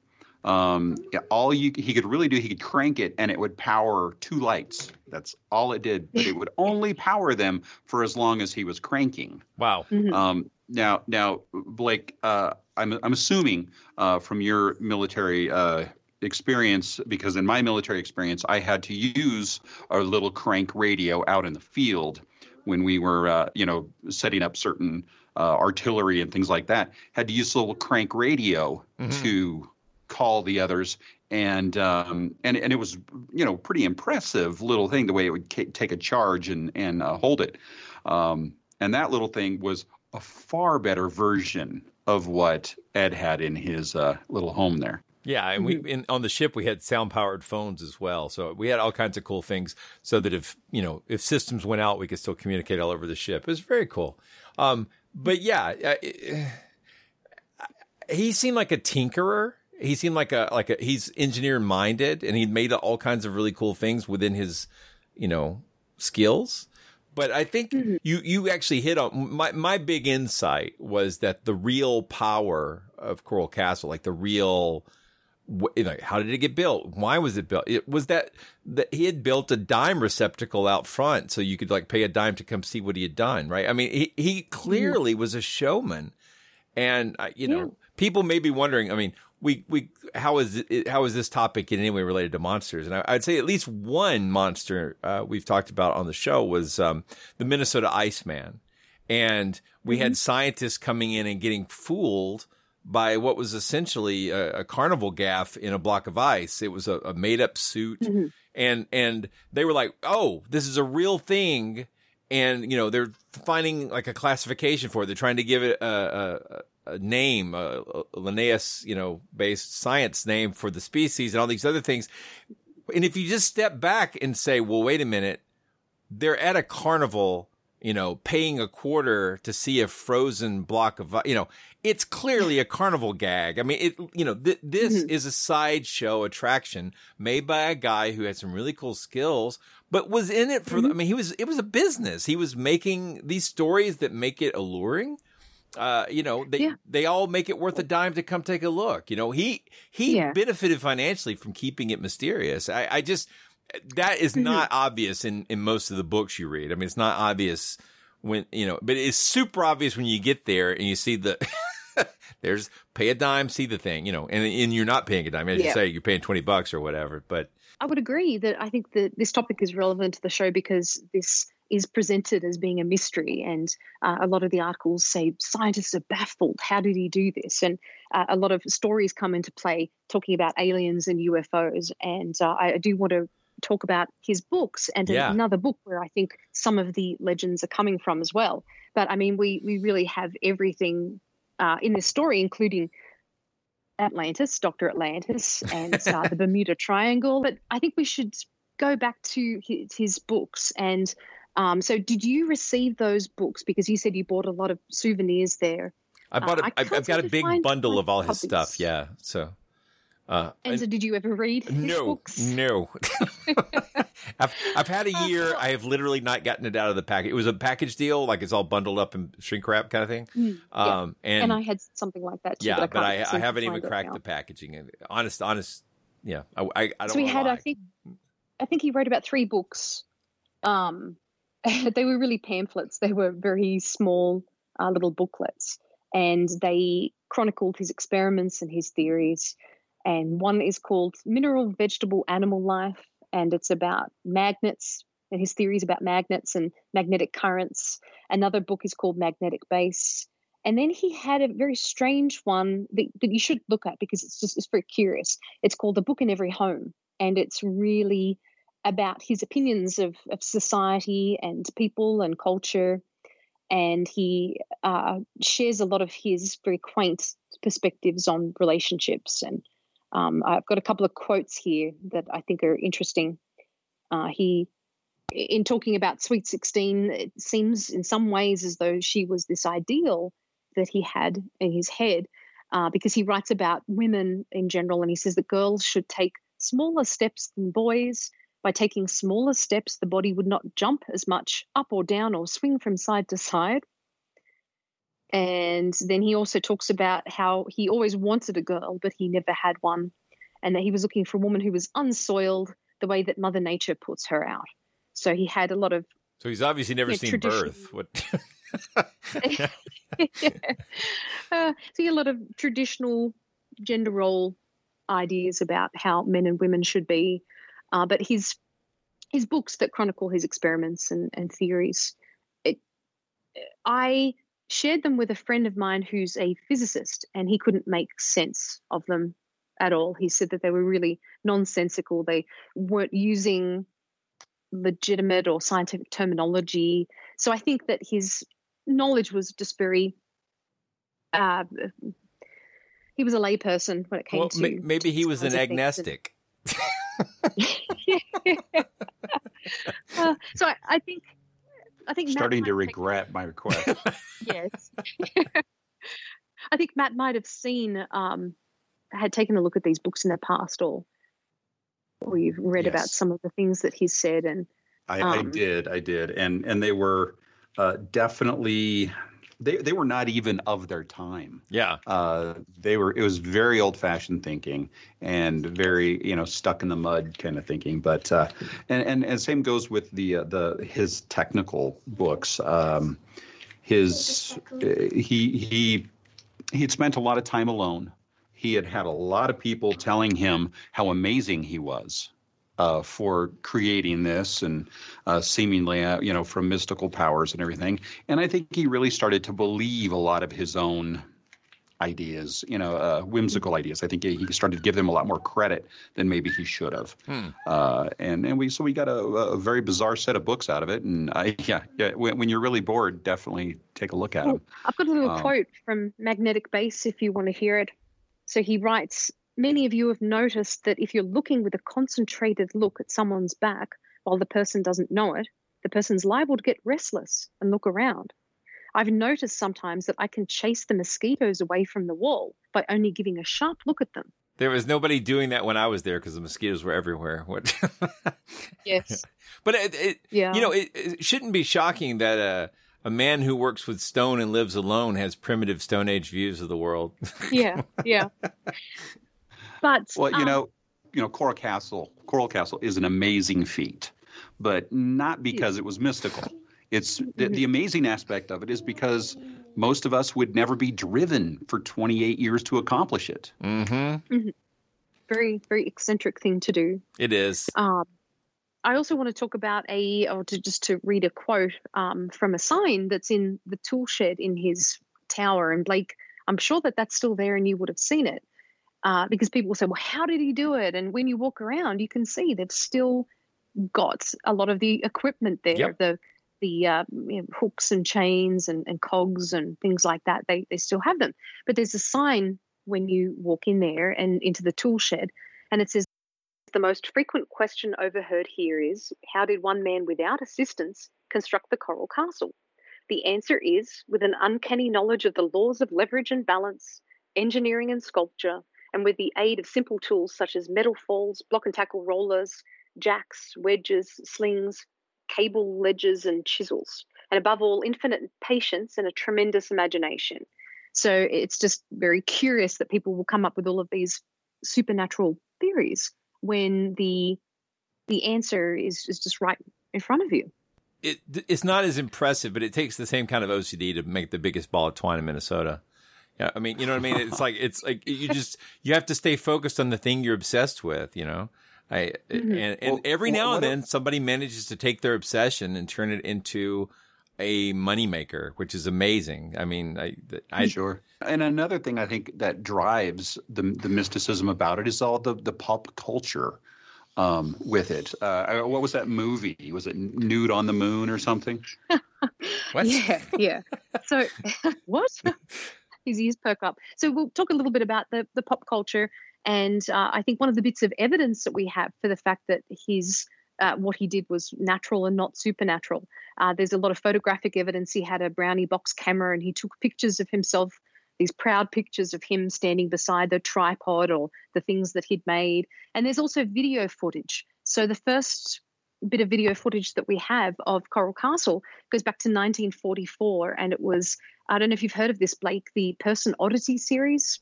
Um, all you he could really do, he could crank it and it would power two lights. That's all it did, but it would only power them for as long as he was cranking. Wow. Um, now, now, Blake, uh, I'm I'm assuming uh, from your military uh, experience, because in my military experience, I had to use a little crank radio out in the field when we were, uh, you know, setting up certain uh, artillery and things like that. Had to use a little crank radio Mhm. to call the others. And um, and and it was you know pretty impressive little thing the way it would ca- take a charge and and uh, hold it, um, and that little thing was a far better version of what Ed had in his uh, little home there. Yeah, and we in, on the ship we had sound powered phones as well, so we had all kinds of cool things. So that if you know if systems went out, we could still communicate all over the ship. It was very cool. Um, but yeah, he seemed like a tinkerer. He seemed like a like a he's engineer minded, and he made all kinds of really cool things within his you know skills. But I think you you actually hit on my my big insight was that the real power of Coral Castle, like the real You know, how did it get built? Why was it built? It was that that he had built a dime receptacle out front, so you could like pay a dime to come see what he had done, right? I mean, he he clearly was a showman, and uh, you know, people may be wondering. I mean, we we how is it, how is this topic in any way related to monsters? And I, I'd say at least one monster uh, we've talked about on the show was um, the Minnesota Iceman, and we had scientists coming in and getting fooled by what was essentially a, a carnival gaff in a block of ice. It was a, a made up suit, mm-hmm. and and they were like, "Oh, this is a real thing." And you know they're finding like a classification for it. They're trying to give it a, a, a name, a, a Linnaeus, you know, based science name for the species and all these other things. And if you just step back and say, "Well, wait a minute," they're at a carnival, you know, paying a quarter to see a frozen block of, you know, it's clearly a carnival gag. I mean, it, you know, th- this is a sideshow attraction made by a guy who had some really cool skills, but was in it for, the, I mean, he was, it was a business. He was making these stories that make it alluring. Uh, you know, they, they all make it worth a dime to come take a look. You know, he, he benefited financially from keeping it mysterious. I, I just, that is not obvious in, in most of the books you read. I mean, it's not obvious when, you know, but it's super obvious when you get there and you see the, there's pay a dime, see the thing, you know, and, and you're not paying a dime. As you say, you're paying 20 bucks or whatever, but I would agree that I think that this topic is relevant to the show because this is presented as being a mystery, and uh, a lot of the articles say scientists are baffled. How did he do this? And uh, a lot of stories come into play talking about aliens and UFOs. And uh, I do want to talk about his books and Yeah. another book where I think some of the legends are coming from as well. But I mean, we we really have everything uh, in this story, including Atlantis, Dr. Atlantis, and uh, the Bermuda Triangle. But I think we should go back to his, his books. And um, so, did you receive those books? Because you said you bought a lot of souvenirs there. I bought Uh, a, I I've, I've got a big bundle of all his copies. stuff. Yeah. So, uh, And so, did you ever read his no, books? no. I've, I've had a year. I have literally not gotten it out of the package. It was a package deal, like it's all bundled up in shrink wrap kind of thing. Mm, yeah. Um, and, I had something like that too. yeah, but but I, I haven't even cracked the packaging. And honest, honest, yeah, I, I, I don't so we had, lie. I think, I think he wrote about three books. Um, they were really pamphlets. They were very small uh, little booklets, and they chronicled his experiments and his theories. And one is called Mineral, Vegetable, Animal Life, and it's about magnets and his theories about magnets and magnetic currents. Another book is called Magnetic Base. And then he had a very strange one that, that you should look at because it's just it's very curious. It's called The Book in Every Home. And it's really about his opinions of, of society and people and culture. And he uh, shares a lot of his very quaint perspectives on relationships. And um, I've got a couple of quotes here that I think are interesting. Uh, he, in talking about Sweet 16, it seems in some ways as though she was this ideal that he had in his head uh, because he writes about women in general and he says that girls should take smaller steps than boys. By taking smaller steps, the body would not jump as much up or down or swing from side to side. And then he also talks about how he always wanted a girl, but he never had one, and that he was looking for a woman who was unsoiled the way that Mother Nature puts her out. So he had a lot of So he's obviously never Yeah, seen birth. What? uh, see a lot of traditional gender role ideas about how men and women should be, uh, but his his books that chronicle his experiments and, and theories, it, I shared them with a friend of mine who's a physicist, and he couldn't make sense of them at all. He said that they were really nonsensical. They weren't using legitimate or scientific terminology. So I think that his knowledge was just very. Uh, he was a layperson when it came Well, to. ma- maybe he was an things and- agnostic. uh, so I, I think, I think Mat Starting to might take- regret my request. yes. I think Mat might have seen, um, had taken a look at these books in the past, or or you've read about some of the things that he's said, and I, I um, did, I did, and and they were uh, definitely they they were not even of their time. Yeah. Uh, they were. It was very old fashioned thinking and very you know stuck in the mud kind of thinking. But uh, and, and and same goes with the uh, the his technical books. Um, his he he he had spent a lot of time alone. He had had a lot of people telling him how amazing he was uh, for creating this and uh, seemingly, uh, you know, from mystical powers and everything. And I think he really started to believe a lot of his own ideas, you know, uh, whimsical ideas. I think he started to give them a lot more credit than maybe he should have. Hmm. Uh, and and we so we got a, a very bizarre set of books out of it. And I, yeah, yeah, when, when you're really bored, definitely take a look at them. I've got a little Um, quote from Magnetic Base if you want to hear it. So he writes Many of you have noticed that if you're looking with a concentrated look at someone's back while the person doesn't know it, the person's liable to get restless and look around. I've noticed sometimes that I can chase the mosquitoes away from the wall by only giving a sharp look at them. There was nobody doing that when I was there because the mosquitoes were everywhere. What? Yes. but it, it Yeah. you know, it, it shouldn't be shocking that a a man who works with stone and lives alone has primitive Stone Age views of the world. Yeah, yeah. But Well, you um, know, you know, Coral Castle, Coral Castle is an amazing feat, but not because it was mystical. It's the, Mm-hmm. the amazing aspect of it is because most of us would never be driven for 28 years to accomplish it. Mm-hmm. mhm. very, very eccentric thing to do. It is. Um, I also want to talk about a, or to just to read a quote um, from a sign that's in the tool shed in his tower. And Blake, I'm sure that that's still there and you would have seen it uh, because people will say, well, how did he do it? And when you walk around, you can see they've still got a lot of the equipment there, Yep. the the uh, you know, hooks and chains and, and cogs and things like that. They they still have them, but there's a sign when you walk in there and into the tool shed, and it says the most frequent question overheard here is How did one man without assistance construct the coral castle? The answer is with an uncanny knowledge of the laws of leverage and balance, engineering and sculpture, and with the aid of simple tools such as metal falls, block and tackle rollers, jacks, wedges, slings, cable ledges, and chisels. And above all, infinite patience and a tremendous imagination. So it's just very curious that people will come up with all of these supernatural theories when the the answer is, is just right in front of you. It it's not as impressive, but it takes the same kind of OCD to make the biggest ball of twine in Minnesota. Yeah, I mean, you know what I mean? It's like it's like you just you have to stay focused on the thing you're obsessed with, you know. I Mhm. and, and Well, every now what and if- then somebody manages to take their obsession and turn it into a moneymaker, which is amazing. I mean, I, I sure. And another thing I think that drives the the mysticism about it is all the the pop culture um, with it. Uh, what was that movie? Was it Nude on the Moon or something? What? Yeah, yeah. So what? His ears perk up. So we'll talk a little bit about the the pop culture, and uh, I think one of the bits of evidence that we have for the fact that his uh, what he did was natural and not supernatural. Uh, there's a lot of photographic evidence. He had a brownie box camera, and he took pictures of himself. These proud pictures of him standing beside the tripod or the things that he'd made. And there's also video footage. So the first bit of video footage that we have of Coral Castle goes back to 1944, and it was I don't know if you've heard of this, Blake, the Person Oddity series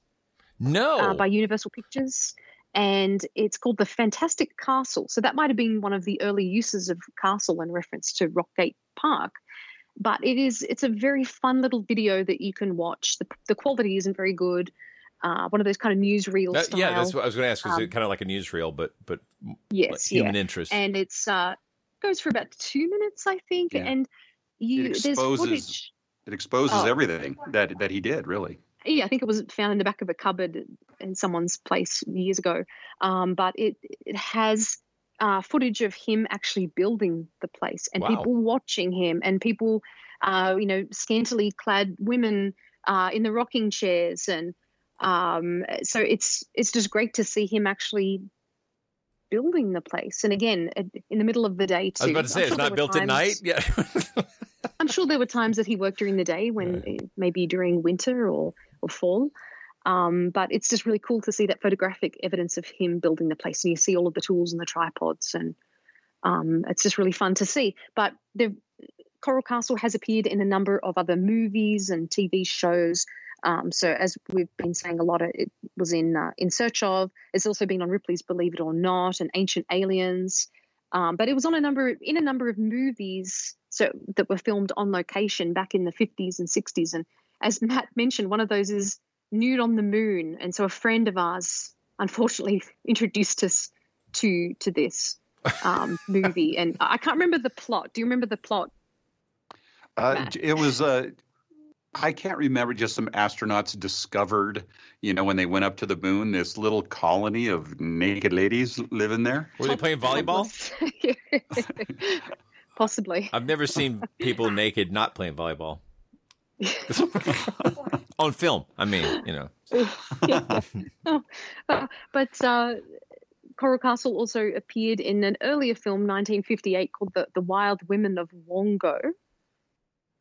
no uh, by Universal Pictures, and it's called the Fantastic Castle. So that might have been one of the early uses of castle in reference to Rockgate Park. But it is it's a very fun little video that you can watch. The the quality isn't very good. Uh, one of those kind of newsreel That- style. yeah, that's what I was going to ask. Is Um, it kind of like a newsreel, but but yes, like human yeah. interest? and it's uh goes for about two minutes, I think. Yeah. And you it there's footage. It exposes Oh. everything that that he did really. Yeah, I think it was found in the back of a cupboard in someone's place years ago. Um, but it it has uh, footage of him actually building the place and Wow. people watching him and people, uh, you know, scantily clad women uh, in the rocking chairs and um, so it's it's just great to see him actually building the place. And again, in the middle of the day too. I was about to say I'm it's not were built at night. Yeah. I'm sure there were times that he worked during the day when eh, maybe during winter or, or fall. Um, but it's just really cool to see that photographic evidence of him building the place. And you see all of the tools and the tripods, and um, it's just really fun to see. But the Coral Castle has appeared in a number of other movies and TV shows. Um, so as we've been saying a lot, of, it was in uh, In Search of. It's also been on Ripley's Believe It or Not and Ancient Aliens. Um, but it was on a number in a number of movies so that were filmed on location back in the 50s and 60s. And as Mat mentioned, one of those is Nude on the Moon. And so a friend of ours unfortunately introduced us to to this um, movie. And I can't remember the plot. Do you remember the plot? Uh, it was uh, I can't remember. Just some astronauts discovered, you know, when they went up to the moon, this little colony of naked ladies living there. Were they playing volleyball? Possibly. I've never seen people naked not playing volleyball. On film, I mean, you know. yeah. oh, uh, but uh, Coral Castle also appeared in an earlier film, 1958, called The, the Wild Women of Wongo.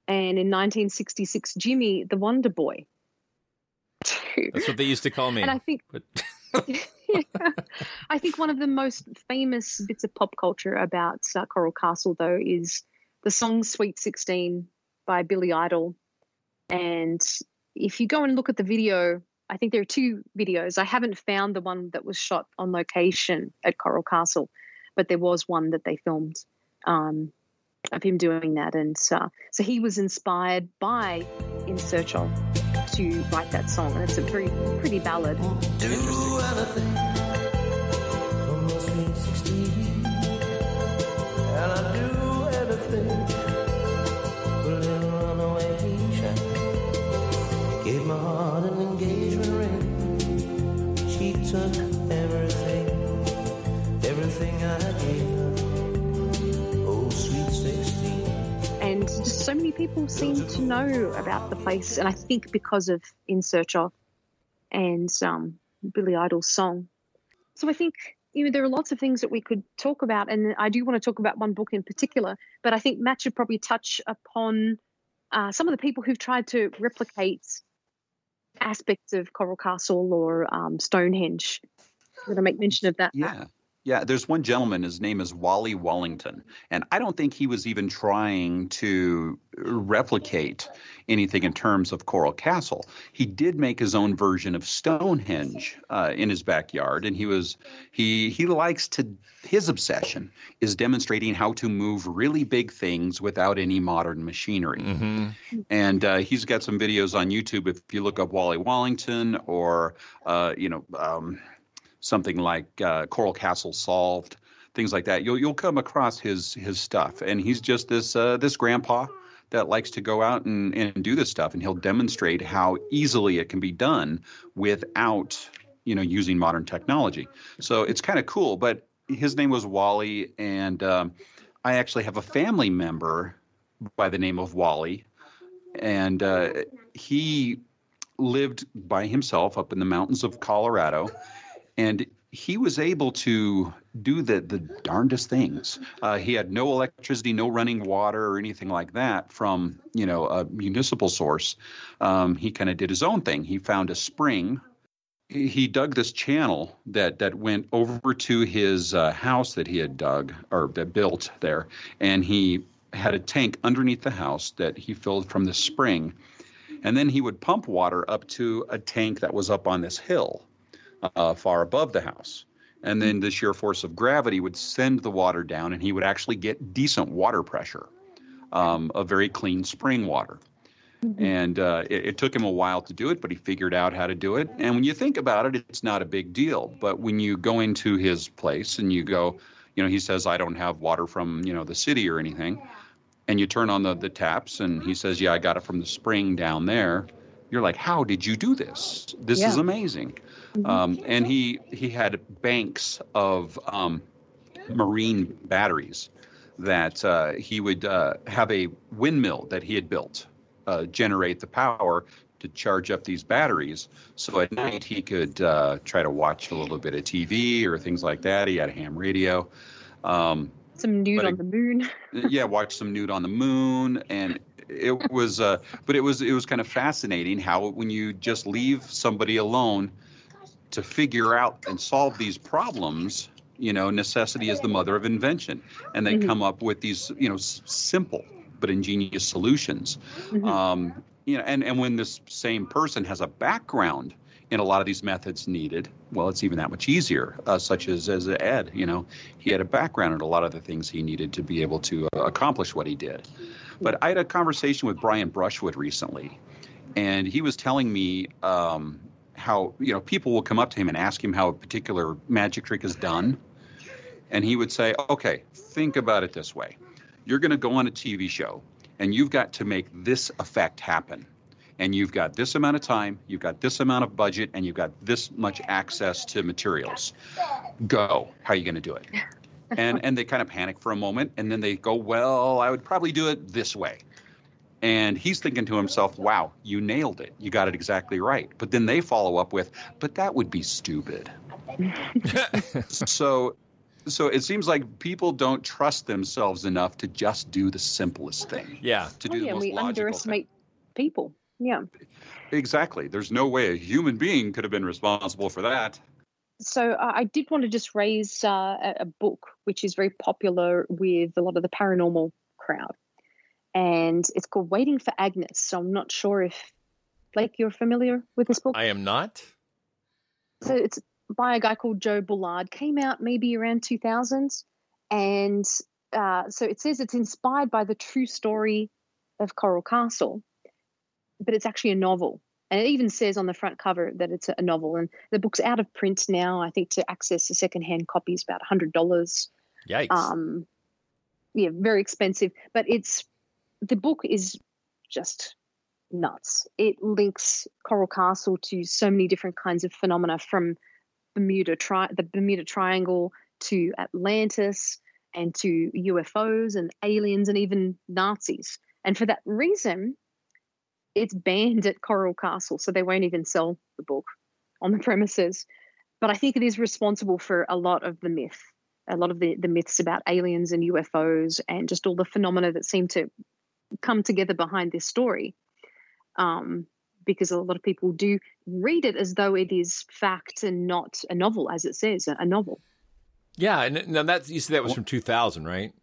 And in 1966, Jimmy, the Wonder Boy. That's what they used to call me. And I think, But yeah, I think one of the most famous bits of pop culture about uh, Coral Castle, though, is the song "Sweet 16 by Billy Idol. And if you go and look at the video, I think there are two videos. I haven't found the one that was shot on location at Coral Castle, but there was one that they filmed um, of him doing that. And uh, so he was inspired by In Search of to write that song. And it's a pretty, pretty ballad. anything for my sweet 16. And I do so many people seem to know about the place and i think because of in search of and um, billy idol's song. So i think you know there are lots of things that we could talk about and i do want to talk about one book in particular but i think mat should probably touch upon uh, some of the people who've tried to replicate aspects of coral castle or um, stonehenge. I'm going to make mention of that Yeah. Yeah, there's one gentleman, his name is Wally Wallington, and I don't think he was even trying to replicate anything in terms of Coral Castle. He did make his own version of Stonehenge uh, in his backyard, and he was he he likes to his obsession is demonstrating how to move really big things without any modern machinery. And uh, he's got some videos on YouTube. If you look up Wally Wallington or uh, you know. Um, something like uh, Coral Castle Solved, things like that. You'll you'll come across his his stuff, and he's just this uh, this grandpa that likes to go out and, and do this stuff, and he'll demonstrate how easily it can be done without you know using modern technology. So it's kind of cool. But his name was Wally, and um, I actually have a family member by the name of Wally, and uh, he lived by himself up in the mountains of Colorado and he was able to do the the darndest things. Uh, he had no electricity, no running water or anything like that from you know a municipal source. Um, he kind of did his own thing. He found a spring. He dug this channel that that went over to his uh, house that he had dug or that built there, and he had a tank underneath the house that he filled from the spring, and then he would pump water up to a tank that was up on this hill uh, far above the house. And then the sheer force of gravity would send the water down, and he would actually get decent water pressure, um, a very clean spring water. And uh, it, it took him a while to do it, but he figured out how to do it. And when you think about it, it's not a big deal. But when you go into his place and you go, you know, he says, I don't have water from, you know, the city or anything. And you turn on the, the taps, and he says, Yeah, I got it from the spring down there. You're like, How did you do this? This is amazing. Um, and he he had banks of um, marine batteries that uh, he would uh, have a windmill that he had built uh, generate the power to charge up these batteries. So at night he could uh, try to watch a little bit of TV or things like that. He had a ham radio. Um, some nude on it- the moon yeah, watch some nude on the moon, and it was, uh, but it was it was kind of fascinating how when you just leave somebody alone to figure out and solve these problems, you know, necessity is the mother of invention, and they Mhm. come up with these, you know, s- simple but ingenious solutions. Um, you know, and, and when this same person has a background in a lot of these methods needed, well, it's even that much easier. Uh, such as as Ed, you know, he had a background in a lot of the things he needed to be able to uh, accomplish what he did. But I had a conversation with Brian Brushwood recently, and he was telling me um, how you know people will come up to him and ask him how a particular magic trick is done, and he would say, "Okay, think about it this way: you're going to go on a TV show, and you've got to make this effect happen." And you've got this amount of time, you've got this amount of budget, and you've got this much access to materials. Go. How are you going to do it? and and they kind of panic for a moment and then they go well i would probably do it this way and he's thinking to himself wow you nailed it. You got it exactly right. But then they follow up with but that would be stupid. So so it seems like people don't trust themselves enough to just do the simplest thing yeah. to Oh, do yeah, the most we logical thing. underestimate people. Yeah. exactly. There's no way a human being could have been responsible for that. So uh, I did want to just raise uh, a, a book which is very popular with a lot of the paranormal crowd, and it's called Waiting for Agnes. So I'm not sure if Blake you're familiar with this book. I am not. So it's by a guy called Joe Bullard. Came out maybe around 2000s, and uh, so it says it's inspired by the true story of Coral Castle, but it's actually a novel. And it even says on the front cover that it's a novel. And the book's out of print now. I think to access a secondhand copy is about hundred dollars. Yikes. Um, yeah, very expensive. But it's the book is just nuts. It links Coral Castle to so many different kinds of phenomena from Bermuda tri- the Bermuda Triangle to Atlantis and to UFOs and aliens and even Nazis. And for that reason, it's banned at Coral Castle, so they won't even sell the book on the premises. But I think it is responsible for a lot of the myth, a lot of the, the myths about aliens and UFOs and just all the phenomena that seem to come together behind this story. Um, because a lot of people do read it as though it is fact and not a novel, as it says, a, novel. Yeah, and now that you said that was from 2000, right?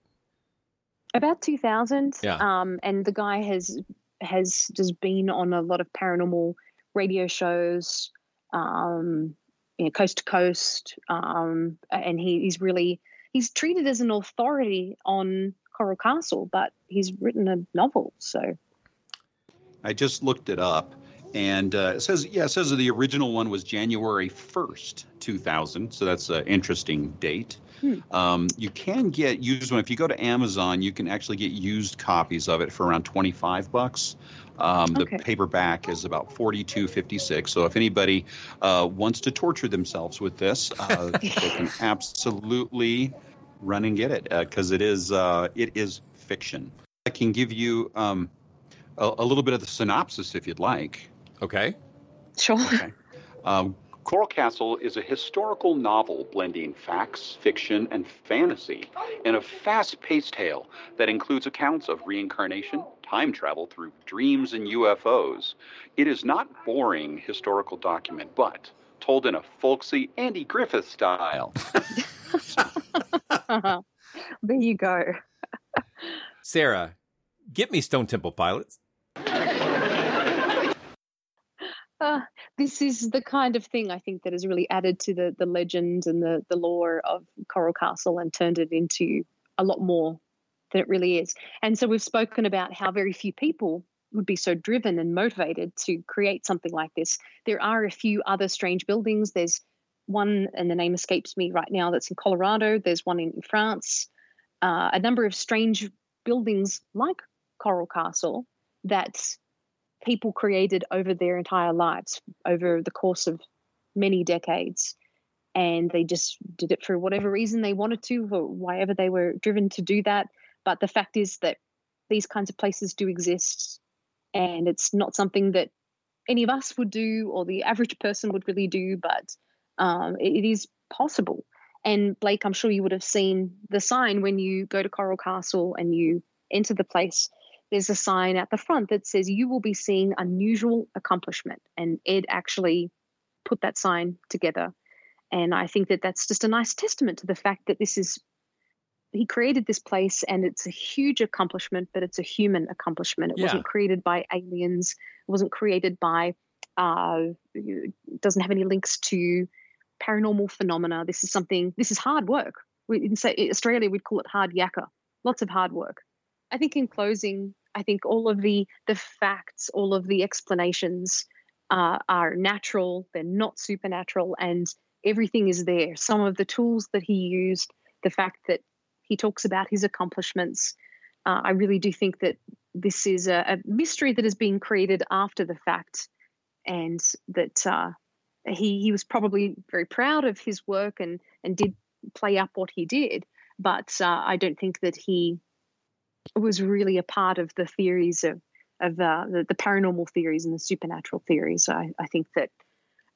About 2000. Yeah. Um, and the guy has has just been on a lot of paranormal radio shows, um, you know, coast to coast, um, and he, he's really he's treated as an authority on Coral Castle, but he's written a novel. So I just looked it up, and uh, it says yeah, it says the original one was January first, two thousand. So that's an interesting date. Hmm. Um, you can get used one if you go to Amazon. You can actually get used copies of it for around twenty five bucks. Um, the Okay. paperback is about forty two fifty six. So if anybody uh, wants to torture themselves with this, uh, they can absolutely run and get it because it is uh, it is fiction. I can give you um, a, a little bit of the synopsis if you'd like. Okay. Sure. Okay. Um, Coral Castle is a historical novel blending facts, fiction, and fantasy in a fast paced tale that includes accounts of reincarnation, time travel through dreams, and UFOs. It is not boring historical document, but told in a folksy Andy Griffith style. there you go. Sarah, get me Stone Temple Pilots. Uh, this is the kind of thing I think that has really added to the the legend and the the lore of Coral Castle and turned it into a lot more than it really is. And so we've spoken about how very few people would be so driven and motivated to create something like this. There are a few other strange buildings. There's one, and the name escapes me right now, that's in Colorado. There's one in France. Uh, a number of strange buildings like Coral Castle that people created over their entire lives, over the course of many decades. And they just did it for whatever reason they wanted to, or whatever they were driven to do that. But the fact is that these kinds of places do exist, and it's not something that any of us would do or the average person would really do, but um, it, it is possible. And Blake, I'm sure you would have seen the sign when you go to Coral Castle and you enter the place. There's a sign at the front that says you will be seeing unusual accomplishment. And Ed actually put that sign together. And I think that that's just a nice testament to the fact that this is he created this place and it's a huge accomplishment, but it's a human accomplishment. It Yeah. wasn't created by aliens. It wasn't created by, uh, doesn't have any links to paranormal phenomena. This is something, this is hard work. We, in Australia, we'd call it hard yakka. Lots of hard work. I think in closing, I think all of the the facts, all of the explanations uh, are natural. They're not supernatural, and everything is there. Some of the tools that he used, the fact that he talks about his accomplishments, uh, I really do think that this is a, a mystery that is being created after the fact, and that uh, he he was probably very proud of his work and and did play up what he did. But uh, I don't think that he was really a part of the theories of of uh, the, the paranormal theories and the supernatural theories. I, I think that,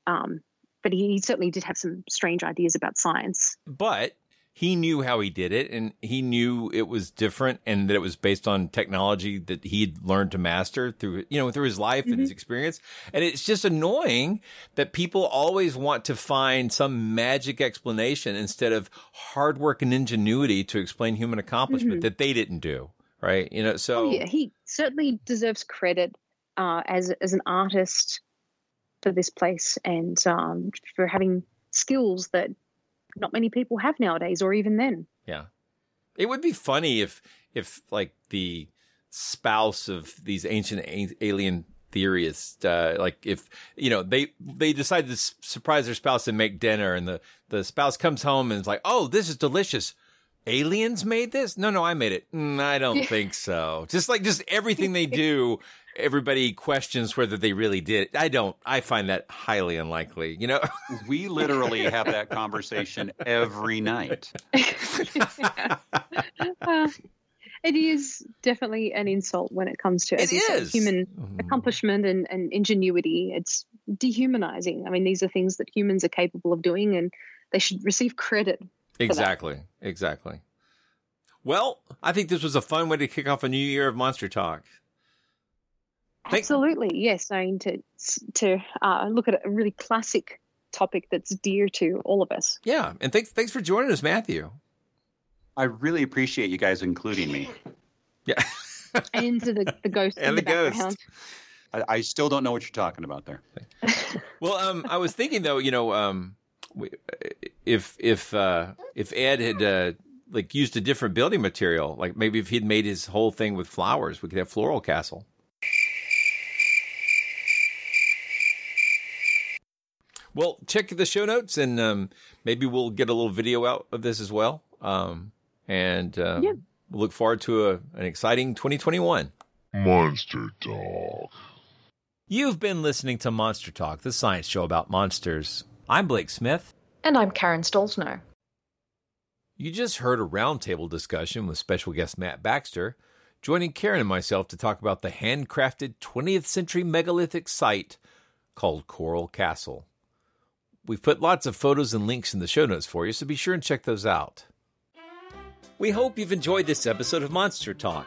um, but he, he certainly did have some strange ideas about science. But he knew how he did it and he knew it was different and that it was based on technology that he'd learned to master through, you know, through his life and his experience. And it's just annoying that people always want to find some magic explanation instead of hard work and ingenuity to explain human accomplishment Mhm. that they didn't do. Right. You know, so oh yeah, he certainly deserves credit uh, as as an artist for this place and um, for having skills that not many people have nowadays, or even then. Yeah. It would be funny if if like the spouse of these ancient alien theorists uh like if you know they they decide to s- surprise their spouse and make dinner and the the spouse comes home and is like oh this is delicious aliens made this no no i made it mm, i don't think so just like just everything they do everybody questions whether they really did i don't i find that highly unlikely you know We literally have that conversation every night. Uh, it is definitely an insult when it comes to it is. It you human accomplishment and, and ingenuity. It's dehumanizing. I mean, these are things that humans are capable of doing, and they should receive credit. For that. Exactly. Exactly. Well, I think this was a fun way to kick off a new year of Monster Talk. Thank- Absolutely, yes. I mean, to to uh, look at a really classic topic that's dear to all of us. Yeah, and thanks thanks for joining us, Matthew. I really appreciate you guys including me. Yeah. and the, the ghost in And the, the ghost. background. I, I still don't know what you're talking about there. Well, um, I was thinking though, you know, um, we- if if uh, if Ed had uh, like used a different building material, like maybe if he'd made his whole thing with flowers, we could have Floral Castle. Well, check the show notes, and um, maybe we'll get a little video out of this as well. Um, and um, Yeah. we'll look forward to a, an exciting 2021. Monster Talk. You've been listening to Monster Talk, the science show about monsters. I'm Blake Smith. And I'm Karen Stollznow. You just heard a roundtable discussion with special guest Mat Baxter, joining Karen and myself to talk about the handcrafted 20th century megalithic site called Coral Castle. We've put lots of photos and links in the show notes for you, so be sure and check those out. We hope you've enjoyed this episode of Monster Talk.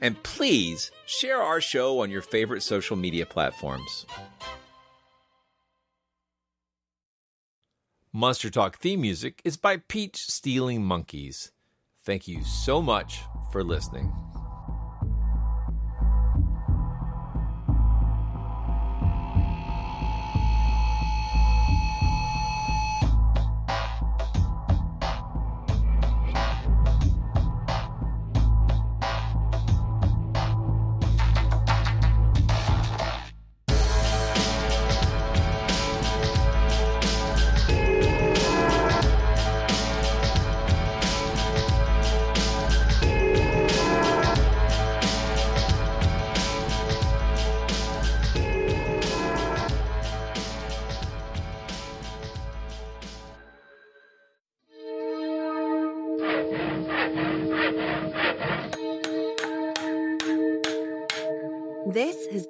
And please share our show on your favorite social media platforms. Monster Talk theme music is by Peach Stealing Monkeys. Thank you so much for listening.